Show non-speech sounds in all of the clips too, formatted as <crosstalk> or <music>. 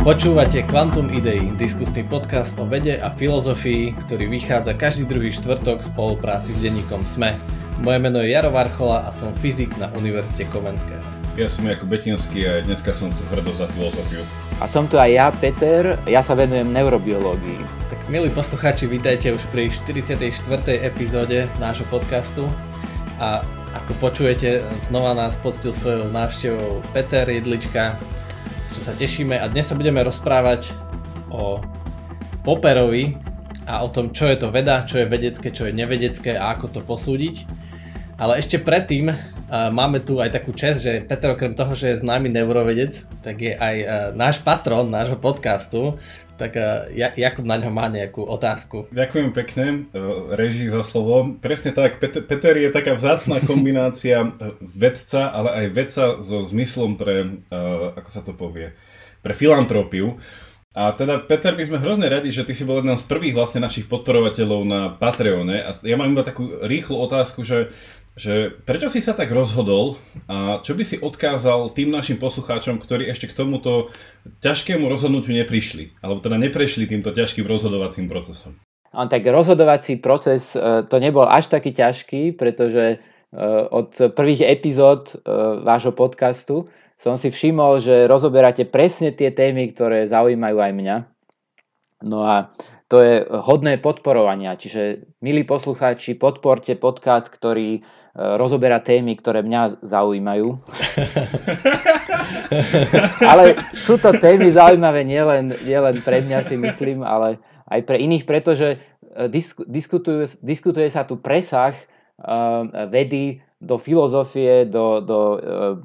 Počúvate Quantum Idei, diskusný podcast o vede a filozofii, ktorý vychádza každý druhý štvrtok v spolupráci s denníkom SME. Moje meno je Jaro Varchola a som fyzik na Univerzite Komenského. Ja som Jakub Betinský a dneska som tu hrdo za filozofiu. A som tu aj ja, Peter, ja sa venujem neurobiológii. Tak milí poslucháči, vítajte už pri 44. epizóde nášho podcastu. A ako počujete, znova nás poctil svojou návštevou Peter Jedlička, čo sa tešíme a dnes sa budeme rozprávať o Popperovi a o tom, čo je to veda, čo je vedecké, čo je nevedecké a ako to posúdiť. Ale ešte predtým uh, máme tu aj takú čest, že Peter okrem toho, že je známy neurovedec, tak je aj uh, náš patron nášho podcastu, tak uh, Jakub na ňo má nejakú otázku. Ďakujem pekne, režii za slovo. Presne tak, Peter, Peter je taká vzácná kombinácia vedca, ale aj vedca so zmyslom pre, ako sa to povie, pre filantropiu. A teda, Peter, my sme hrozne radi, že ty si bol jeden z prvých vlastne našich podporovateľov na Patreone. A ja mám iba takú rýchlu otázku, že že prečo si sa tak rozhodol a čo by si odkázal tým našim poslucháčom, ktorí ešte k tomuto ťažkému rozhodnutiu neprišli, alebo teda neprešli týmto ťažkým rozhodovacím procesom? A tak rozhodovací proces e, to nebol až taký ťažký, pretože e, od prvých epizód e, vášho podcastu som si všimol, že rozoberáte presne tie témy, ktoré zaujímajú aj mňa. No a to je hodné podporovania, čiže milí poslucháči, podporte podcast, ktorý rozoberá témy, ktoré mňa zaujímajú. <laughs> ale sú to témy zaujímavé nielen, nielen pre mňa si myslím, ale aj pre iných, pretože e, diskutuje, diskutuje sa tu presah uh, vedy do filozofie, do, do uh,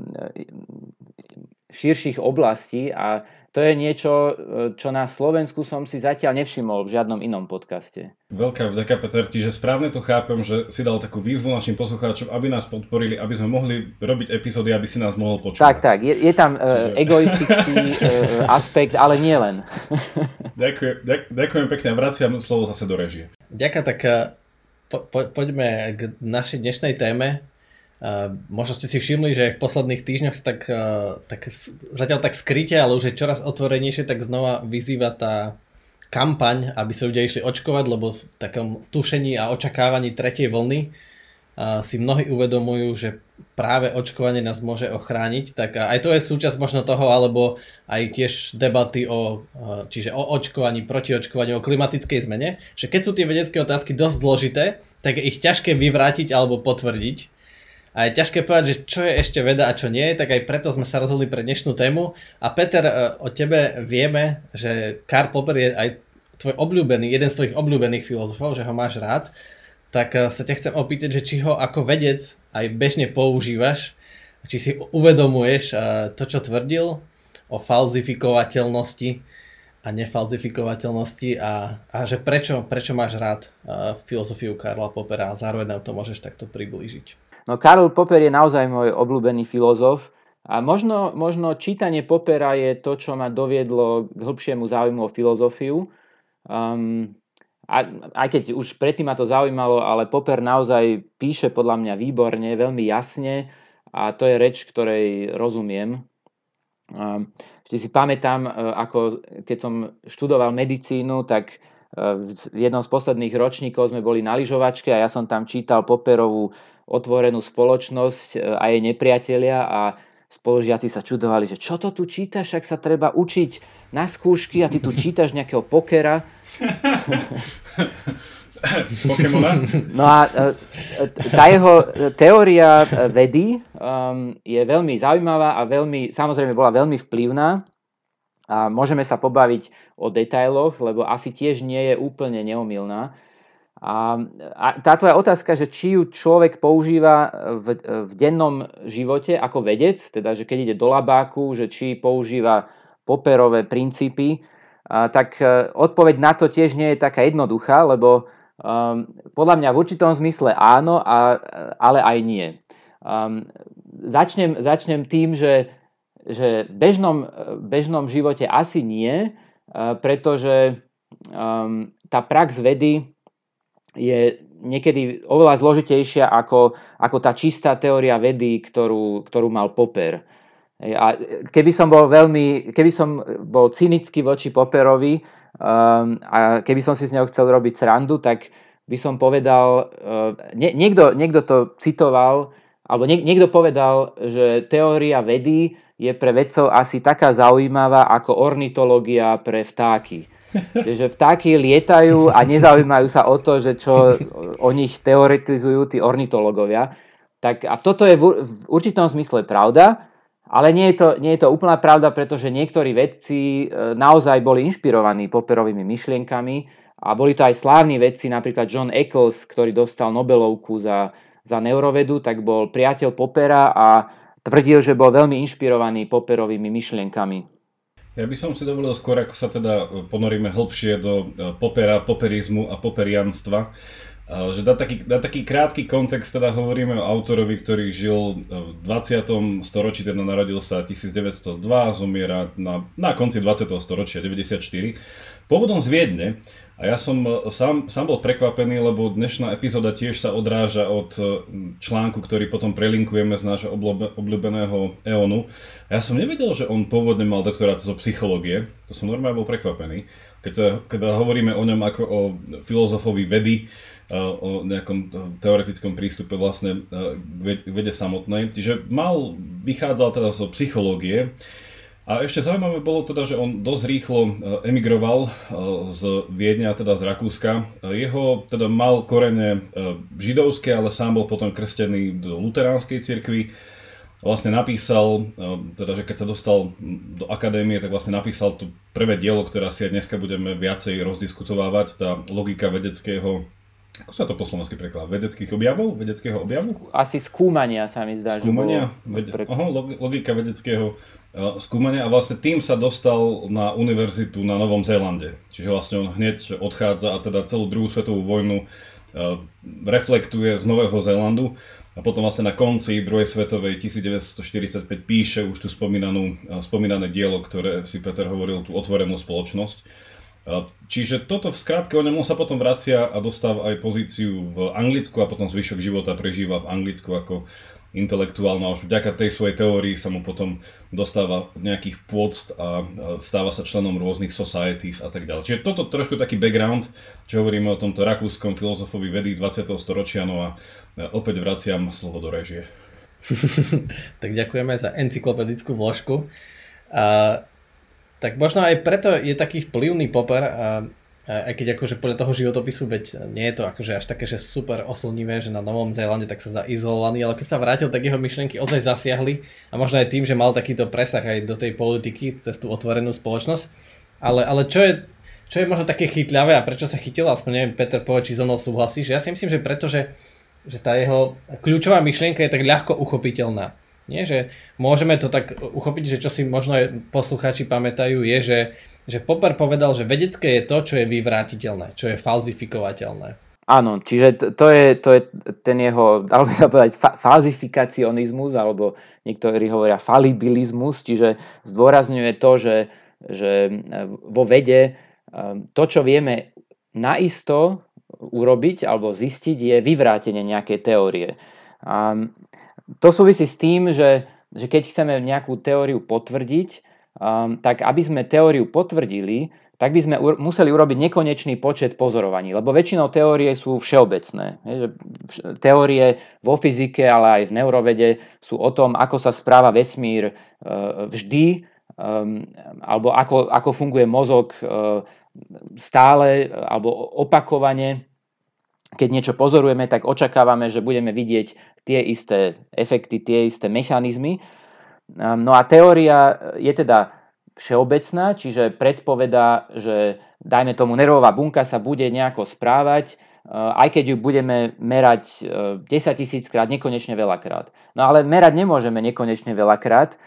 širších oblastí a to je niečo, e, čo na Slovensku som si zatiaľ nevšimol v žiadnom inom podcaste. Veľká vďaka Peter, že správne to chápem, že si dal takú výzvu našim poslucháčom, aby nás podporili, aby sme mohli robiť epizódy, aby si nás mohol počúvať. Tak, tak, je, je tam e, Čiže... egoistický uh, <laughs> aspekt, ale nie len. <laughs> ďakujem, ďakujem pekne a vraciam slovo zase do režie. Ďakujem, tak po, po, poďme k našej dnešnej téme. Uh, možno ste si všimli, že v posledných týždňoch tak, uh, tak zatiaľ tak skryte, ale už je čoraz otvorenejšie, tak znova vyzýva tá kampaň, aby sa ľudia išli očkovať, lebo v takom tušení a očakávaní tretej vlny uh, si mnohí uvedomujú, že práve očkovanie nás môže ochrániť. Tak aj to je súčasť možno toho, alebo aj tiež debaty o, čiže o očkovaní, proti očkovaniu, o klimatickej zmene, že keď sú tie vedecké otázky dosť zložité, tak je ich ťažké vyvrátiť alebo potvrdiť a je ťažké povedať, že čo je ešte veda a čo nie, tak aj preto sme sa rozhodli pre dnešnú tému. A Peter, e, o tebe vieme, že Karl Popper je aj tvoj obľúbený, jeden z tvojich obľúbených filozofov, že ho máš rád. Tak e, sa ťa chcem opýtať, že či ho ako vedec aj bežne používaš, či si uvedomuješ e, to, čo tvrdil o falzifikovateľnosti a nefalzifikovateľnosti a, a že prečo, prečo máš rád filozofiu Karla Poppera a zároveň nám to môžeš takto priblížiť. No Karl Popper je naozaj môj obľúbený filozof a možno, možno čítanie Poppera je to, čo ma doviedlo k hĺbšiemu záujmu o filozofiu. Um, a, aj keď už predtým ma to zaujímalo, ale Popper naozaj píše podľa mňa výborne, veľmi jasne a to je reč, ktorej rozumiem. Um, ešte si pamätám, e, ako keď som študoval medicínu, tak e, v jednom z posledných ročníkov sme boli na lyžovačke a ja som tam čítal Popperovú otvorenú spoločnosť e, a jej nepriatelia a spolužiaci sa čudovali, že čo to tu čítaš, ak sa treba učiť na skúšky a ty tu čítaš nejakého pokera. <laughs> Pokemona? No a e, tá jeho teória vedy um, je veľmi zaujímavá a veľmi, samozrejme bola veľmi vplyvná a môžeme sa pobaviť o detailoch, lebo asi tiež nie je úplne neomilná. A, a tá tvoja otázka, že či ju človek používa v, v dennom živote ako vedec, teda že keď ide do labáku, že či používa poperové princípy, a, tak e, odpoveď na to tiež nie je taká jednoduchá, lebo um, podľa mňa v určitom zmysle áno, a, ale aj nie. Um, začnem, začnem tým, že, že v bežnom, bežnom živote asi nie, pretože um, tá prax vedy je niekedy oveľa zložitejšia ako, ako tá čistá teória vedy, ktorú, ktorú mal Popper. A keby som bol veľmi, keby som bol cynický voči Popperovi um, a keby som si s ňou chcel robiť srandu, tak by som povedal, uh, nie, niekto, niekto to citoval, alebo niek, niekto povedal, že teória vedy je pre vedcov asi taká zaujímavá ako ornitológia pre vtáky. <laughs> že vtáky lietajú a nezaujímajú sa o to, že čo o nich teoretizujú tí ornitológovia. Tak, a toto je v, v určitom zmysle pravda, ale nie je, to, nie je to úplná pravda, pretože niektorí vedci e, naozaj boli inšpirovaní Popperovými myšlienkami a boli to aj slávni vedci, napríklad John Eccles, ktorý dostal Nobelovku za, za neurovedu, tak bol priateľ Poppera a tvrdil, že bol veľmi inšpirovaný Popperovými myšlienkami. Ja by som si dovolil skôr, ako sa teda e, ponoríme hlbšie do e, popera, poperizmu a poperianstva, e, že dá taký, dá taký krátky kontext, teda hovoríme o autorovi, ktorý žil v 20. storočí, teda narodil sa 1902, zomiera na, na konci 20. storočia, 94. Pôvodom z Viedne, a ja som e, sám, sám bol prekvapený, lebo dnešná epizóda tiež sa odráža od e, článku, ktorý potom prelinkujeme z nášho obľúbeného EONu. A ja som nevedel, že on pôvodne mal doktorát zo psychológie. To som normálne bol prekvapený. Keď, to, keď hovoríme o ňom ako o filozofovi vedy, e, o nejakom teoretickom prístupe vlastne k vede samotnej. Čiže mal, vychádzal teda zo psychológie. A ešte zaujímavé bolo teda, že on dosť rýchlo e, emigroval e, z Viedňa, teda z Rakúska. E, jeho teda mal korene židovské, ale sám bol potom krstený do luteránskej cirkvi. Vlastne napísal, teda, že keď sa dostal do akadémie, tak vlastne napísal tu prvé dielo, ktoré asi aj dneska budeme viacej rozdiskutovávať, tá logika vedeckého ako sa to po slovensky prekladá? Vedeckých objavov? Vedeckého objavu? Asi skúmania sa mi zdá. Skúmania? Vede... Pre... Aha, logika vedeckého skúmania a vlastne tým sa dostal na univerzitu na Novom Zélande. Čiže vlastne on hneď odchádza a teda celú druhú svetovú vojnu uh, reflektuje z Nového Zélandu a potom vlastne na konci druhej svetovej 1945 píše už tú spomínanú, uh, spomínané dielo, ktoré si Peter hovoril, tú otvorenú spoločnosť Čiže toto v skrátke o ňom sa potom vracia a dostáva aj pozíciu v Anglicku a potom zvyšok života prežíva v Anglicku ako intelektuálna a už vďaka tej svojej teórii sa mu potom dostáva nejakých pôct a stáva sa členom rôznych societies a tak ďalej. Čiže toto trošku taký background, čo hovoríme o tomto rakúskom filozofovi vedy 20. storočia, no a opäť vraciam slovo do režie. <laughs> tak ďakujeme za encyklopedickú vložku. Uh, tak možno aj preto je taký vplyvný Popper a, a aj keď akože podľa toho životopisu, veď nie je to akože až také, že super oslnivé, že na Novom Zélande tak sa zdá izolovaný, ale keď sa vrátil, tak jeho myšlienky ozaj zasiahli a možno aj tým, že mal takýto presah aj do tej politiky cez tú otvorenú spoločnosť. Ale, ale čo je čo je možno také chytľavé a prečo sa chytil, aspoň neviem, Peter povie, či so mnou súhlasí, že ja si myslím, že preto, že, že tá jeho kľúčová myšlienka je tak ľahko uchopiteľná. Nie, že môžeme to tak uchopiť, že čo si možno poslucháči pamätajú je, že, že Popper povedal, že vedecké je to, čo je vyvrátiteľné, čo je falzifikovateľné. Áno, čiže to, to, je, to je ten jeho, dalo by sa povedať, fa- falzifikacionizmus, alebo niektorí hovoria falibilizmus, čiže zdôrazňuje to, že, že vo vede ehm, to, čo vieme naisto urobiť alebo zistiť, je vyvrátenie nejakej teórie. A to súvisí s tým, že, že keď chceme nejakú teóriu potvrdiť, um, tak aby sme teóriu potvrdili, tak by sme u- museli urobiť nekonečný počet pozorovaní, lebo väčšinou teórie sú všeobecné. Teórie vo fyzike, ale aj v neurovede sú o tom, ako sa správa vesmír uh, vždy, um, alebo ako, ako funguje mozog uh, stále alebo opakovane keď niečo pozorujeme, tak očakávame, že budeme vidieť tie isté efekty, tie isté mechanizmy. No a teória je teda všeobecná, čiže predpovedá, že dajme tomu nervová bunka sa bude nejako správať, aj keď ju budeme merať 10 tisíc krát, nekonečne veľakrát. No ale merať nemôžeme nekonečne veľakrát.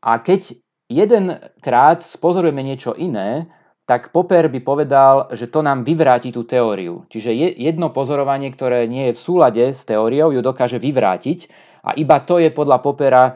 A keď jedenkrát spozorujeme niečo iné, tak Popper by povedal, že to nám vyvráti tú teóriu. Čiže jedno pozorovanie, ktoré nie je v súlade s teóriou, ju dokáže vyvrátiť a iba to je podľa Poppera e,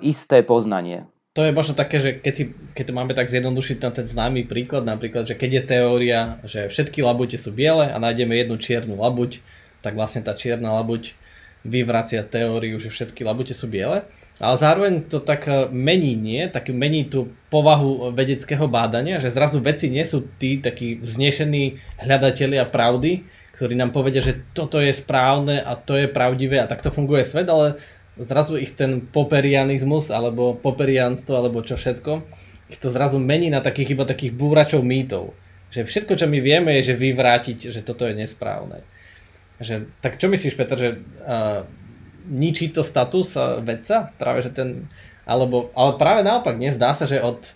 isté poznanie. To je možno také, že keď, si, keď to máme tak zjednodušiť na ten známy príklad, napríklad, že keď je teória, že všetky labute sú biele a nájdeme jednu čiernu labuť, tak vlastne tá čierna labuť vyvracia teóriu, že všetky labute sú biele, ale zároveň to tak e, mení, nie? Tak mení tú povahu vedeckého bádania, že zrazu veci nie sú tí takí vznešení hľadatelia pravdy, ktorí nám povedia, že toto je správne a to je pravdivé a takto funguje svet, ale zrazu ich ten poperianizmus alebo poperianstvo alebo čo všetko, ich to zrazu mení na takých iba takých búračov mýtov. Že všetko, čo my vieme, je, že vyvrátiť, že toto je nesprávne. Že, tak čo myslíš, Peter, že uh, ničí to status uh, vedca? Práve, že ten, alebo, ale práve naopak, nezdá sa, že od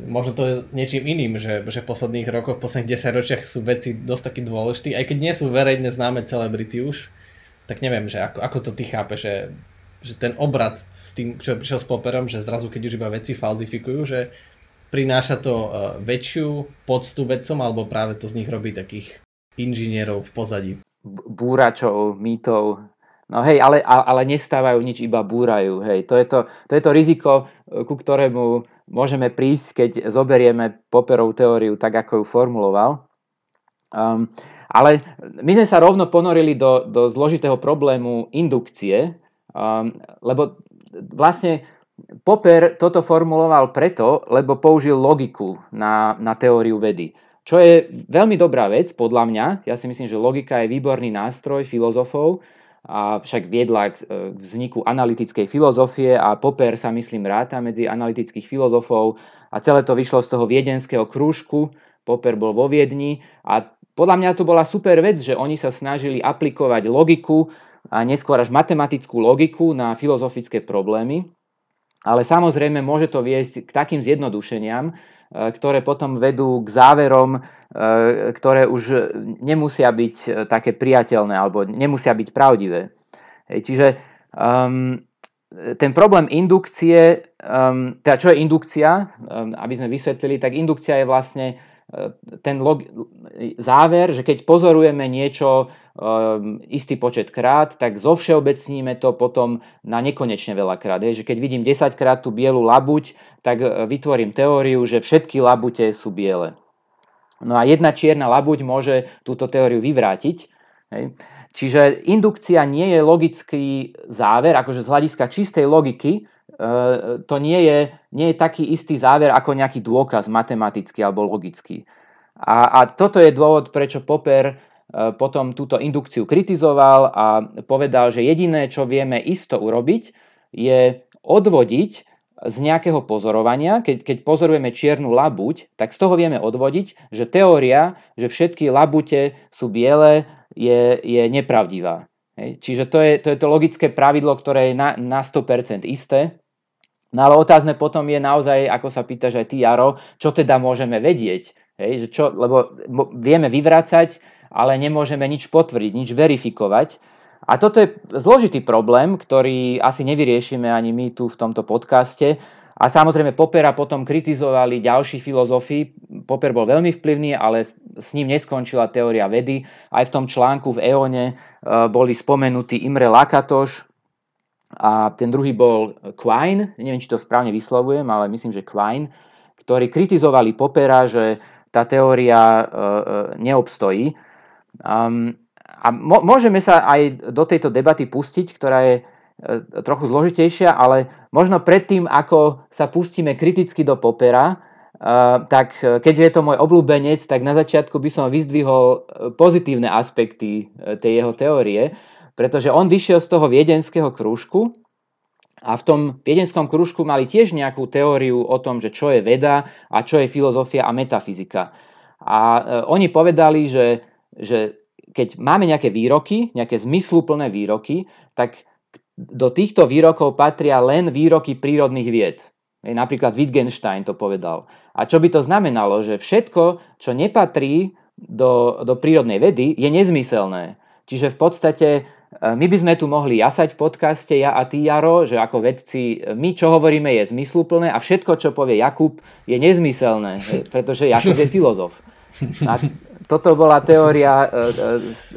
možno to je niečím iným, že, že v posledných rokoch, v posledných 10 ročiach sú veci dosť taký dôležití, aj keď nie sú verejne známe celebrity už, tak neviem, že ako, ako to ty chápeš, že, že ten obrad s tým, čo prišiel s Popperom, že zrazu keď už iba veci falzifikujú, že prináša to uh, väčšiu poctu vedcom, alebo práve to z nich robí takých inžinierov v pozadí. Búračov, mýtov, No hej, ale, ale nestávajú nič, iba búrajú. Hej. To, je to, to je to riziko, ku ktorému môžeme prísť, keď zoberieme Popperovú teóriu tak, ako ju formuloval. Um, ale my sme sa rovno ponorili do, do zložitého problému indukcie, um, lebo vlastne Popper toto formuloval preto, lebo použil logiku na, na teóriu vedy. Čo je veľmi dobrá vec, podľa mňa. Ja si myslím, že logika je výborný nástroj filozofov, a však viedla k e, vzniku analytickej filozofie a Popper sa myslím ráta medzi analytických filozofov a celé to vyšlo z toho viedenského krúžku. Popper bol vo Viedni a podľa mňa to bola super vec, že oni sa snažili aplikovať logiku a neskôr až matematickú logiku na filozofické problémy. Ale samozrejme môže to viesť k takým zjednodušeniam, e, ktoré potom vedú k záverom, E, ktoré už nemusia byť e, také priateľné alebo nemusia byť pravdivé. Čiže um, ten problém indukcie, um, teda čo je indukcia, um, aby sme vysvetlili, tak indukcia je vlastne ten log- záver, že keď pozorujeme niečo um, istý počet krát, tak zovšeobecníme to potom na nekonečne veľa krát. Je, že keď vidím 10 krát tú bielu labuť, tak vytvorím teóriu, že všetky labute sú biele. No a jedna čierna labuť môže túto teóriu vyvrátiť. Hej. Čiže indukcia nie je logický záver, akože z hľadiska čistej logiky, to nie je, nie je taký istý záver ako nejaký dôkaz matematický alebo logický. A, a toto je dôvod, prečo Popper e, potom túto indukciu kritizoval a povedal, že jediné, čo vieme isto urobiť, je odvodiť z nejakého pozorovania, keď, keď pozorujeme čiernu labuť, tak z toho vieme odvodiť, že teória, že všetky labute sú biele, je, je nepravdivá. Čiže to je, to je to logické pravidlo, ktoré je na, na 100% isté. No ale otázne potom je naozaj, ako sa pýtaš aj ty, Jaro, čo teda môžeme vedieť. Hej, že čo, lebo vieme vyvrácať, ale nemôžeme nič potvrdiť, nič verifikovať. A toto je zložitý problém, ktorý asi nevyriešime ani my tu v tomto podcaste. A samozrejme Popera potom kritizovali ďalší filozofi. Popper bol veľmi vplyvný, ale s ním neskončila teória vedy. Aj v tom článku v Eone e, boli spomenutí Imre Lakatoš a ten druhý bol Quine, neviem, či to správne vyslovujem, ale myslím, že Quine, ktorí kritizovali Popera, že tá teória e, e, neobstojí. A môžeme sa aj do tejto debaty pustiť, ktorá je e, trochu zložitejšia, ale možno predtým, ako sa pustíme kriticky do Popera, tak keďže je to môj obľúbenec, tak na začiatku by som vyzdvihol pozitívne aspekty tej jeho teórie, pretože on vyšiel z toho viedenského krúžku a v tom viedenskom krúžku mali tiež nejakú teóriu o tom, že čo je veda a čo je filozofia a metafyzika. A oni povedali, že, že keď máme nejaké výroky, nejaké zmysluplné výroky, tak do týchto výrokov patria len výroky prírodných vied. Napríklad Wittgenstein to povedal. A čo by to znamenalo? Že všetko, čo nepatrí do, do prírodnej vedy, je nezmyselné. Čiže v podstate e, my by sme tu mohli jasať v podcaste, ja a ty, Jaro, že ako vedci, my čo hovoríme je zmysluplné a všetko, čo povie Jakub, je nezmyselné, pretože Jakub je filozof. A toto bola teória e, e,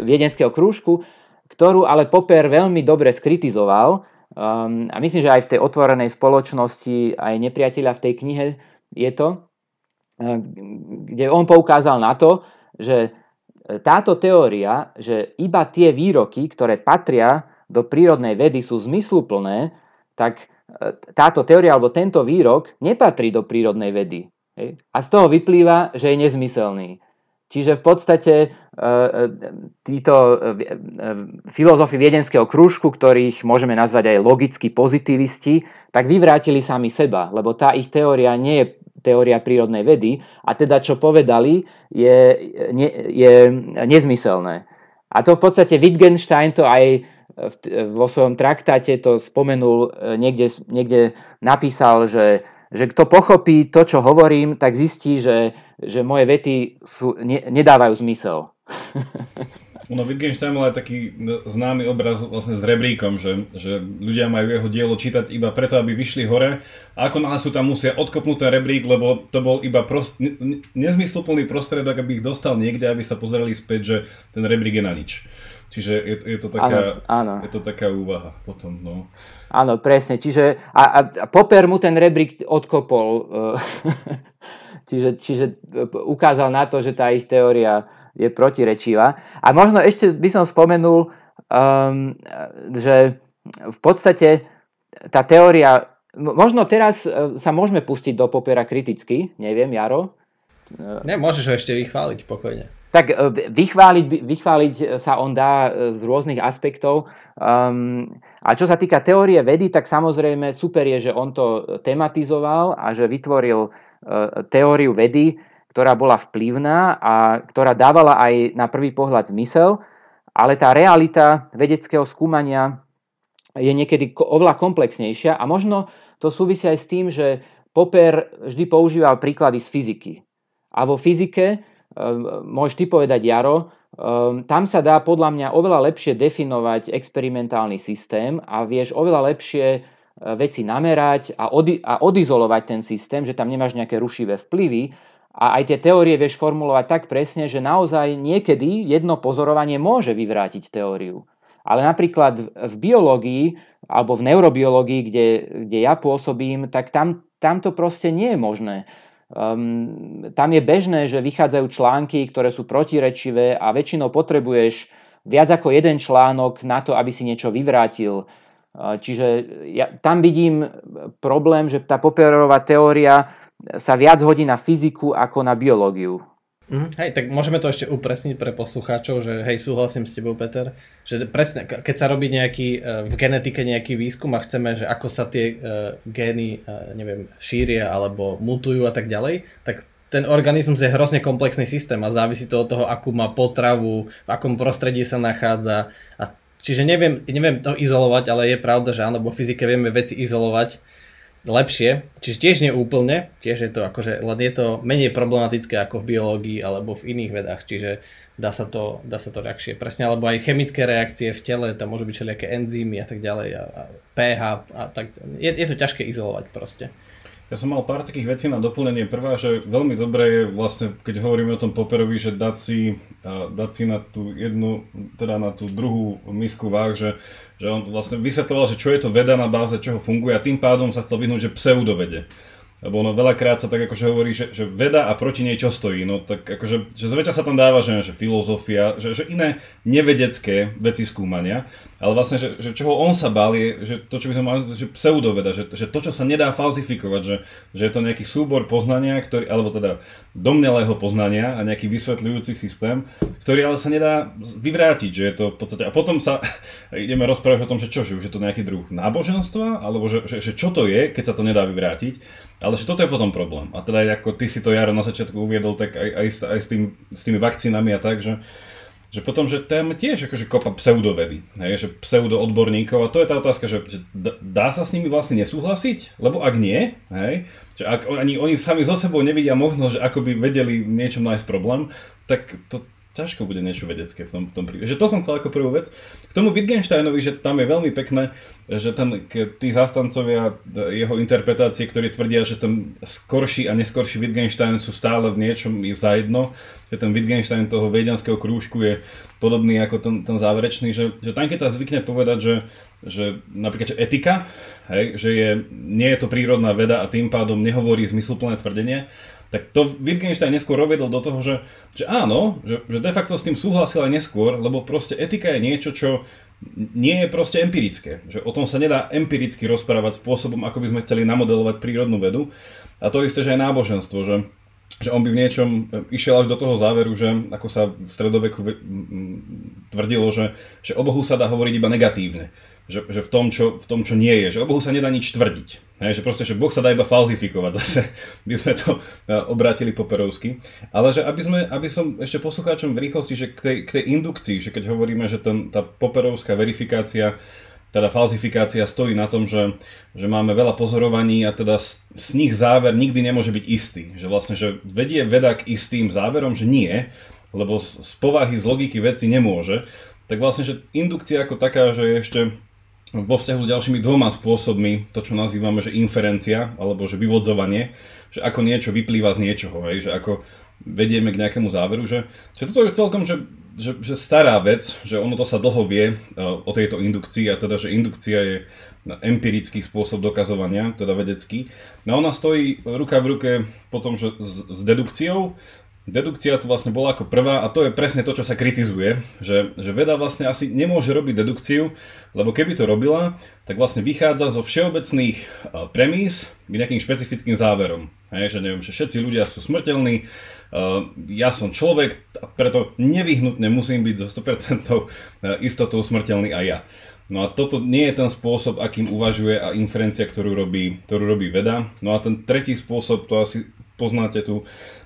viedenského krúžku, ktorú ale Popper veľmi dobre skritizoval. Um, a myslím, že aj v tej otvorenej spoločnosti, aj nepriateľa v tej knihe je to, e, kde on poukázal na to, že táto teória, že iba tie výroky, ktoré patria do prírodnej vedy sú zmysluplné, tak e, táto teória alebo tento výrok nepatrí do prírodnej vedy. A z toho vyplýva, že je nezmyselný. Čiže v podstate e, e, títo filozofi viedenského krúžku, ktorých môžeme nazvať aj logickí pozitivisti, tak vyvrátili sami seba, lebo tá ich teória nie je teória prírodnej vedy a teda čo povedali je, je, je nezmyselné. A to v podstate Wittgenstein to aj vo svojom traktáte to spomenul, e, niekde, niekde napísal, že, že kto pochopí to, čo hovorím, tak zistí, že, že moje vety sú, ne, nedávajú zmysel. <laughs> No Wittgenstein mal aj taký známy obraz vlastne s rebríkom, že, že ľudia majú jeho dielo čítať iba preto, aby vyšli hore a ako náhle sú tam musia odkopnúť ten rebrík, lebo to bol iba prost, ne, nezmysluplný prostredok, aby ich dostal niekde, aby sa pozerali späť, že ten rebrík je na nič. Čiže je, je, to taká, áno, áno. je to taká úvaha potom. No. Áno, presne. Čiže a, a, a Popper mu ten rebrík odkopol. <laughs> čiže, čiže ukázal na to, že tá ich teória je protirečivá. A možno ešte by som spomenul, um, že v podstate tá teória, možno teraz e, sa môžeme pustiť do popiera kriticky, neviem, Jaro? Ne, môžeš ho ešte vychváliť pokojne. Tak e, vychváliť, vychváliť sa on dá e, z rôznych aspektov. Um, a čo sa týka teórie vedy, tak samozrejme super je, že on to tematizoval a že vytvoril uh, teóriu vedy, ktorá bola vplyvná a ktorá dávala aj na prvý pohľad zmysel, ale tá realita vedeckého skúmania je niekedy oveľa komplexnejšia a možno to súvisia aj s tým, že Popper vždy používal príklady z fyziky. A vo fyzike, ehm, môžeš ty povedať Jaro, ehm, tam sa dá podľa mňa oveľa lepšie definovať experimentálny systém a vieš oveľa lepšie e, veci namerať a, odi- a odizolovať ten systém, že tam nemáš nejaké rušivé vplyvy a aj tie teórie vieš formulovať tak presne, že naozaj niekedy jedno pozorovanie môže vyvrátiť teóriu. Ale napríklad v biológii alebo v neurobiológii, kde, kde ja pôsobím, tak tam, tam to proste nie je možné. Um, tam je bežné, že vychádzajú články, ktoré sú protirečivé a väčšinou potrebuješ viac ako jeden článok na to, aby si niečo vyvrátil. Uh, čiže ja tam vidím problém, že tá Popperová teória sa viac hodí na fyziku ako na biológiu. Mm, hej, tak môžeme to ešte upresniť pre poslucháčov, že hej, súhlasím s tebou, Peter, že presne, keď sa robí nejaký, e, v genetike nejaký výskum a chceme, že ako sa tie uh, gény, uh, neviem, šíria alebo mutujú a tak ďalej, tak ten organizmus je hrozne komplexný systém a závisí to od toho, akú má potravu, v akom prostredí sa nachádza. A čiže neviem, neviem to izolovať, ale je pravda, že áno, vo fyzike vieme veci izolovať, lepšie, čiže tiež nie úplne, tiež je to akože, len je to menej problematické ako v biológii alebo v iných vedách, čiže dá sa to, dá sa to ľahšie. Presne, alebo aj chemické reakcie v tele, tam môžu byť všelijaké enzymy a tak ďalej a, a pH a tak, je, je to ťažké izolovať proste. Ja som mal pár takých vecí na doplnenie. Prvá, že veľmi dobré je vlastne, keď hovoríme o tom Popperovi, že dať si, dať si na tú jednu, teda na tú druhú misku váh, že, že on vlastne vysvetloval, že čo je to veda na báze čoho funguje a tým pádom sa chcel vyhnúť, že pseudovede. Lebo ono veľakrát sa tak akože hovorí, že, že veda a proti nej čo stojí. No tak akože, že zväčša sa tam dáva, že, že filozofia, že, že iné nevedecké veci skúmania. Ale vlastne, že, že čoho on sa bál je, že to, čo by sme mali, že pseudoveda, že, že to, čo sa nedá falsifikovať, že, že je to nejaký súbor poznania, ktorý, alebo teda domnelého poznania a nejaký vysvetľujúci systém, ktorý ale sa nedá vyvrátiť, že je to v podstate, a potom sa <laughs> ideme rozprávať o tom, že čo, že už je to nejaký druh náboženstva, alebo že, že, že čo to je, keď sa to nedá vyvrátiť, ale že toto je potom problém. A teda ako ty si to Jaro na začiatku uviedol, tak aj, aj, aj s, tým, s tými vakcínami a tak, že, že potom, že tam tiež akože kopa pseudovedy, hej, že pseudo odborníkov a to je tá otázka, že, že dá sa s nimi vlastne nesúhlasiť? Lebo ak nie, hej, že ak ani oni sami zo sebou nevidia možnosť, že ako by vedeli niečo nájsť problém, tak to, ťažko bude niečo vedecké v tom, v tom prípade. Že to som chcel ako prvú vec. K tomu Wittgensteinovi, že tam je veľmi pekné, že ten, tí zastancovia jeho interpretácie, ktorí tvrdia, že ten skorší a neskorší Wittgenstein sú stále v niečom zajedno, že ten Wittgenstein toho viedenského krúžku je podobný ako ten, ten záverečný, že, že tam keď sa zvykne povedať, že, že napríklad že etika, hej, že je, nie je to prírodná veda a tým pádom nehovorí zmysluplné tvrdenie, tak to Wittgenstein neskôr rovedol do toho, že, že áno, že, že de facto s tým súhlasil aj neskôr, lebo proste etika je niečo, čo nie je proste empirické. Že o tom sa nedá empiricky rozprávať spôsobom, ako by sme chceli namodelovať prírodnú vedu. A to isté, že aj náboženstvo, že že on by v niečom išiel až do toho záveru, že ako sa v stredoveku tvrdilo, že, že o Bohu sa dá hovoriť iba negatívne. Že, že v, tom, čo, v tom, čo nie je. Že o Bohu sa nedá nič tvrdiť. Hej, že proste, že Boh sa dá iba falzifikovať. <laughs> Zase by sme to e, obrátili poperovsky. Ale že aby, sme, aby som ešte poslucháčom v rýchlosti, že k tej, k tej indukcii, že keď hovoríme, že ten, tá poperovská verifikácia teda falzifikácia stojí na tom, že, že máme veľa pozorovaní a teda z, z nich záver nikdy nemôže byť istý. Že vlastne, že vedie veda k istým záverom, že nie, lebo z, z povahy, z logiky veci nemôže. Tak vlastne, že indukcia ako taká, že je ešte vo vzťahu s ďalšími dvoma spôsobmi, to čo nazývame, že inferencia, alebo že vyvodzovanie, že ako niečo vyplýva z niečoho, hej, že ako vedieme k nejakému záveru, že, že toto je celkom, že že, že stará vec, že ono to sa dlho vie uh, o tejto indukcii a teda, že indukcia je empirický spôsob dokazovania, teda vedecký. No ona stojí ruka v ruke potom, že s, s dedukciou. Dedukcia tu vlastne bola ako prvá a to je presne to, čo sa kritizuje, že, že veda vlastne asi nemôže robiť dedukciu, lebo keby to robila, tak vlastne vychádza zo všeobecných uh, premís k nejakým špecifickým záverom. Hej, že neviem, že všetci ľudia sú smrteľní, Uh, ja som človek preto nevyhnutne musím byť zo 100% istotou smrteľný aj ja. No a toto nie je ten spôsob, akým uvažuje a inferencia, ktorú robí, ktorú robí veda. No a ten tretí spôsob, to asi poznáte tú,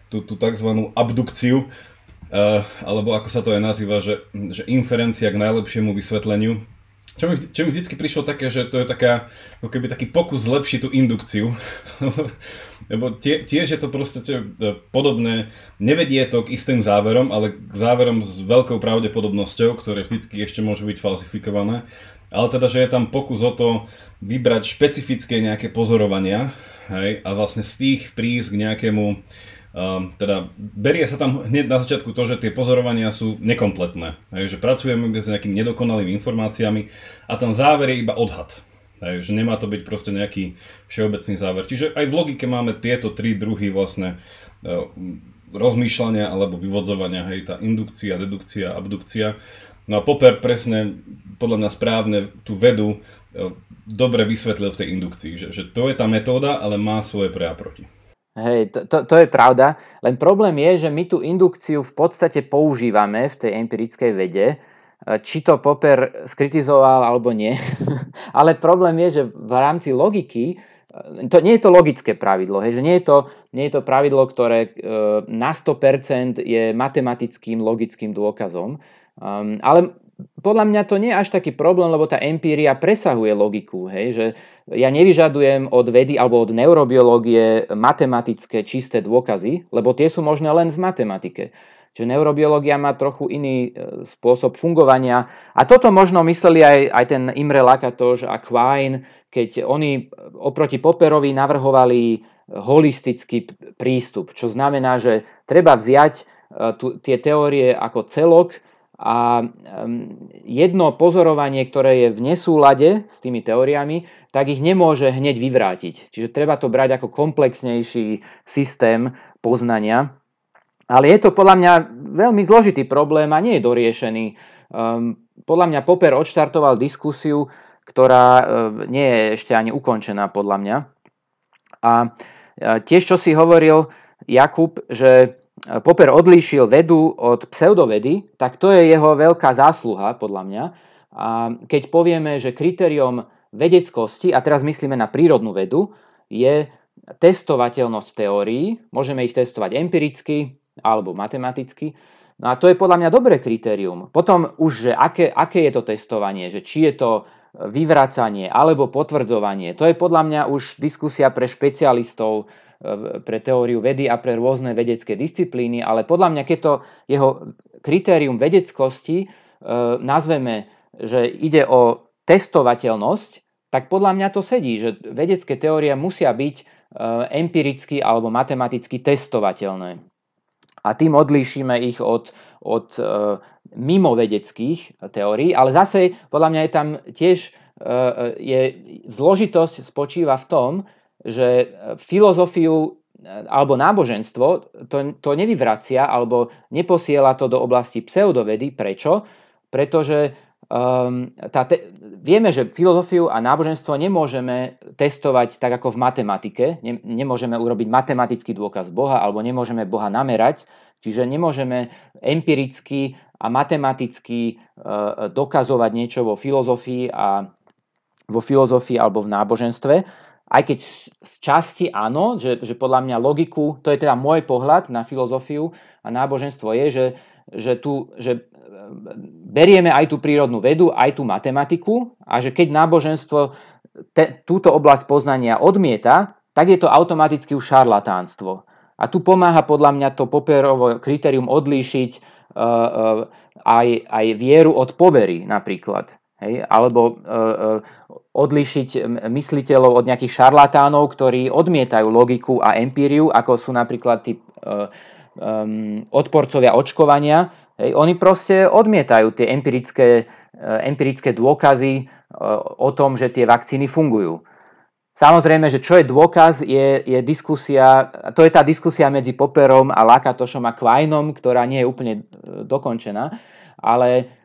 tú, tú tzv. abdukciu, uh, alebo ako sa to aj nazýva, že, že inferencia k najlepšiemu vysvetleniu. Čo mi, čo mi vždycky prišlo také, že to je taká, ako keby taký pokus zlepšiť tú indukciu. <laughs> Lebo tie, tiež je to proste e, podobné, nevedie to k istým záverom, ale k záverom s veľkou pravdepodobnosťou, ktoré vždycky ešte môžu byť falsifikované. Ale teda, že je tam pokus o to vybrať špecifické nejaké pozorovania hej, a vlastne z tých prísť k nejakému Um, teda berie sa tam hneď na začiatku to, že tie pozorovania sú nekompletné. Hej, že pracujeme s nejakými nedokonalými informáciami a ten záver je iba odhad. Hej, že nemá to byť proste nejaký všeobecný záver. Čiže aj v logike máme tieto tri druhy vlastne uh, rozmýšľania alebo vyvodzovania, hej, tá indukcia, dedukcia, abdukcia. No a Popper presne, podľa mňa správne, tú vedu dobre vysvetlil v tej indukcii, že, že to je tá metóda, ale má svoje pre a proti. Hej, to, to, to je pravda. Len problém je, že my tú indukciu v podstate používame v tej empirickej vede. E, či to Popper skritizoval alebo nie. <laughs> Ale problém je, že v rámci logiky, e, to nie je to logické pravidlo, hej, že nie je to, nie je to pravidlo, ktoré na 100% je matematickým logickým dôkazom. Um, ale podľa mňa to nie je až taký problém, lebo tá empíria presahuje logiku. Hej, že ja nevyžadujem od vedy alebo od neurobiológie matematické čisté dôkazy, lebo tie sú možné len v matematike. Čiže neurobiológia má trochu iný e, spôsob fungovania. A toto možno mysleli aj, aj ten Imre Lakatoš a Quine, keď oni oproti Popperovi navrhovali holistický prístup, čo znamená, že treba vziať e, tu, tie teórie ako celok a jedno pozorovanie, ktoré je v nesúlade s tými teóriami, tak ich nemôže hneď vyvrátiť. Čiže treba to brať ako komplexnejší systém poznania. Ale je to podľa mňa veľmi zložitý problém a nie je doriešený. Podľa mňa Popper odštartoval diskusiu, ktorá nie je ešte ani ukončená podľa mňa. A tiež, čo si hovoril Jakub, že Popper odlíšil vedu od pseudovedy, tak to je jeho veľká zásluha, podľa mňa. A keď povieme, že kritériom vedeckosti, a teraz myslíme na prírodnú vedu, je testovateľnosť teórií. Môžeme ich testovať empiricky alebo matematicky. No a to je podľa mňa dobré kritérium. Potom už, že aké, aké je to testovanie, že či je to vyvracanie alebo potvrdzovanie, to je podľa mňa už diskusia pre špecialistov, pre teóriu vedy a pre rôzne vedecké disciplíny, ale podľa mňa, keď to jeho kritérium vedeckosti e, nazveme, že ide o testovateľnosť, tak podľa mňa to sedí, že vedecké teórie musia byť e, empiricky alebo matematicky testovateľné. A tým odlíšime ich od, od e, mimovedeckých teórií, ale zase podľa mňa je tam tiež je, zložitosť spočíva v tom, že e, filozofiu e, alebo náboženstvo to, to nevyvracia alebo neposiela to do oblasti pseudovedy. Prečo? Pretože um, tá te, vieme, že filozofiu a náboženstvo nemôžeme testovať tak ako v matematike. Ne, nemôžeme urobiť matematický dôkaz Boha alebo nemôžeme Boha namerať. Čiže nemôžeme empiricky a matematicky uh, dokazovať niečo vo filozofii a vo filozofii alebo v náboženstve. Aj keď z časti áno, že, že podľa mňa logiku, to je teda môj pohľad na filozofiu a náboženstvo je, že, že, tu, že berieme aj tú prírodnú vedu, aj tú matematiku a že keď náboženstvo te, túto oblasť poznania odmieta, tak je to automaticky už šarlatánstvo. A tu pomáha podľa mňa to popierovo kritérium odlíšiť uh, uh, aj, aj vieru od povery napríklad. Hej? Alebo uh, uh, odlišiť mysliteľov od nejakých šarlatánov, ktorí odmietajú logiku a empíriu, ako sú napríklad tí uh, um, odporcovia očkovania, Hej, oni proste odmietajú tie empirické, eh, empirické dôkazy eh, o tom, že tie vakcíny fungujú. Samozrejme, že čo je dôkaz, je, je diskusia, to je tá diskusia medzi Popperom a Lakatošom a Quainom, ktorá nie je úplne eh, dokončená, ale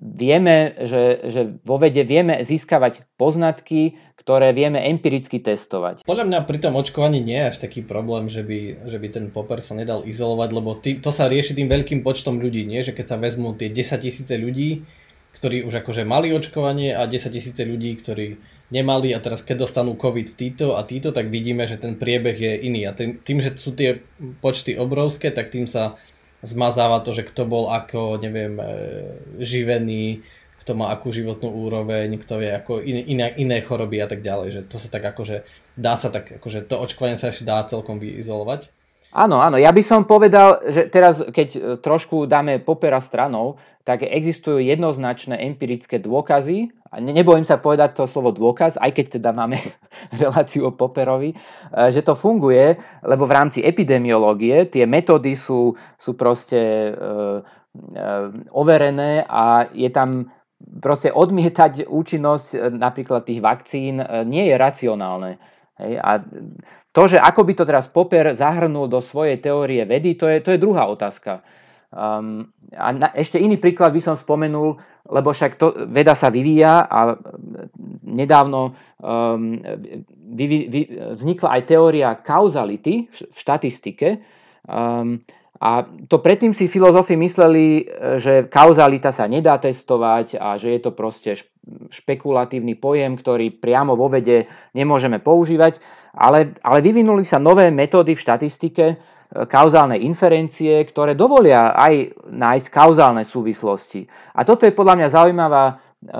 vieme, že, že vo vede vieme získavať poznatky, ktoré vieme empiricky testovať. Podľa mňa pri tom očkovaní nie je až taký problém, že by, že by ten poper sa nedal izolovať, lebo tý, to sa rieši tým veľkým počtom ľudí, nie? že keď sa vezmú tie 10 tisíce ľudí, ktorí už akože mali očkovanie a 10 tisíce ľudí, ktorí nemali a teraz keď dostanú COVID títo a títo, tak vidíme, že ten priebeh je iný. A tým, tým že sú tie počty obrovské, tak tým sa zmazáva to, že kto bol ako, neviem, e, živený, kto má akú životnú úroveň, kto je ako iné, iné, iné choroby a tak ďalej. Že to sa tak akože, dá sa tak, akože to očkovanie sa ešte dá celkom vyizolovať. Áno, áno, ja by som povedal, že teraz, keď e, trošku dáme popera stranou, tak existujú jednoznačné empirické dôkazy, a nebojím sa povedať to slovo dôkaz, aj keď teda máme <laughs> reláciu o poperovi, e, že to funguje, lebo v rámci epidemiológie tie metódy sú, sú proste e, e, overené a je tam proste odmietať účinnosť napríklad tých vakcín nie je racionálne. Hej? A to, že ako by to teraz Popper zahrnul do svojej teórie vedy, to je, to je druhá otázka. Um, a na, ešte iný príklad by som spomenul, lebo však to, veda sa vyvíja a nedávno um, vy, vy, vznikla aj teória kauzality v štatistike. Um, a to predtým si filozofi mysleli, že kauzalita sa nedá testovať a že je to proste špekulatívny pojem, ktorý priamo vo vede nemôžeme používať, ale, ale vyvinuli sa nové metódy v štatistike, e, kauzálne inferencie, ktoré dovolia aj nájsť kauzálne súvislosti. A toto je podľa mňa zaujímavá e,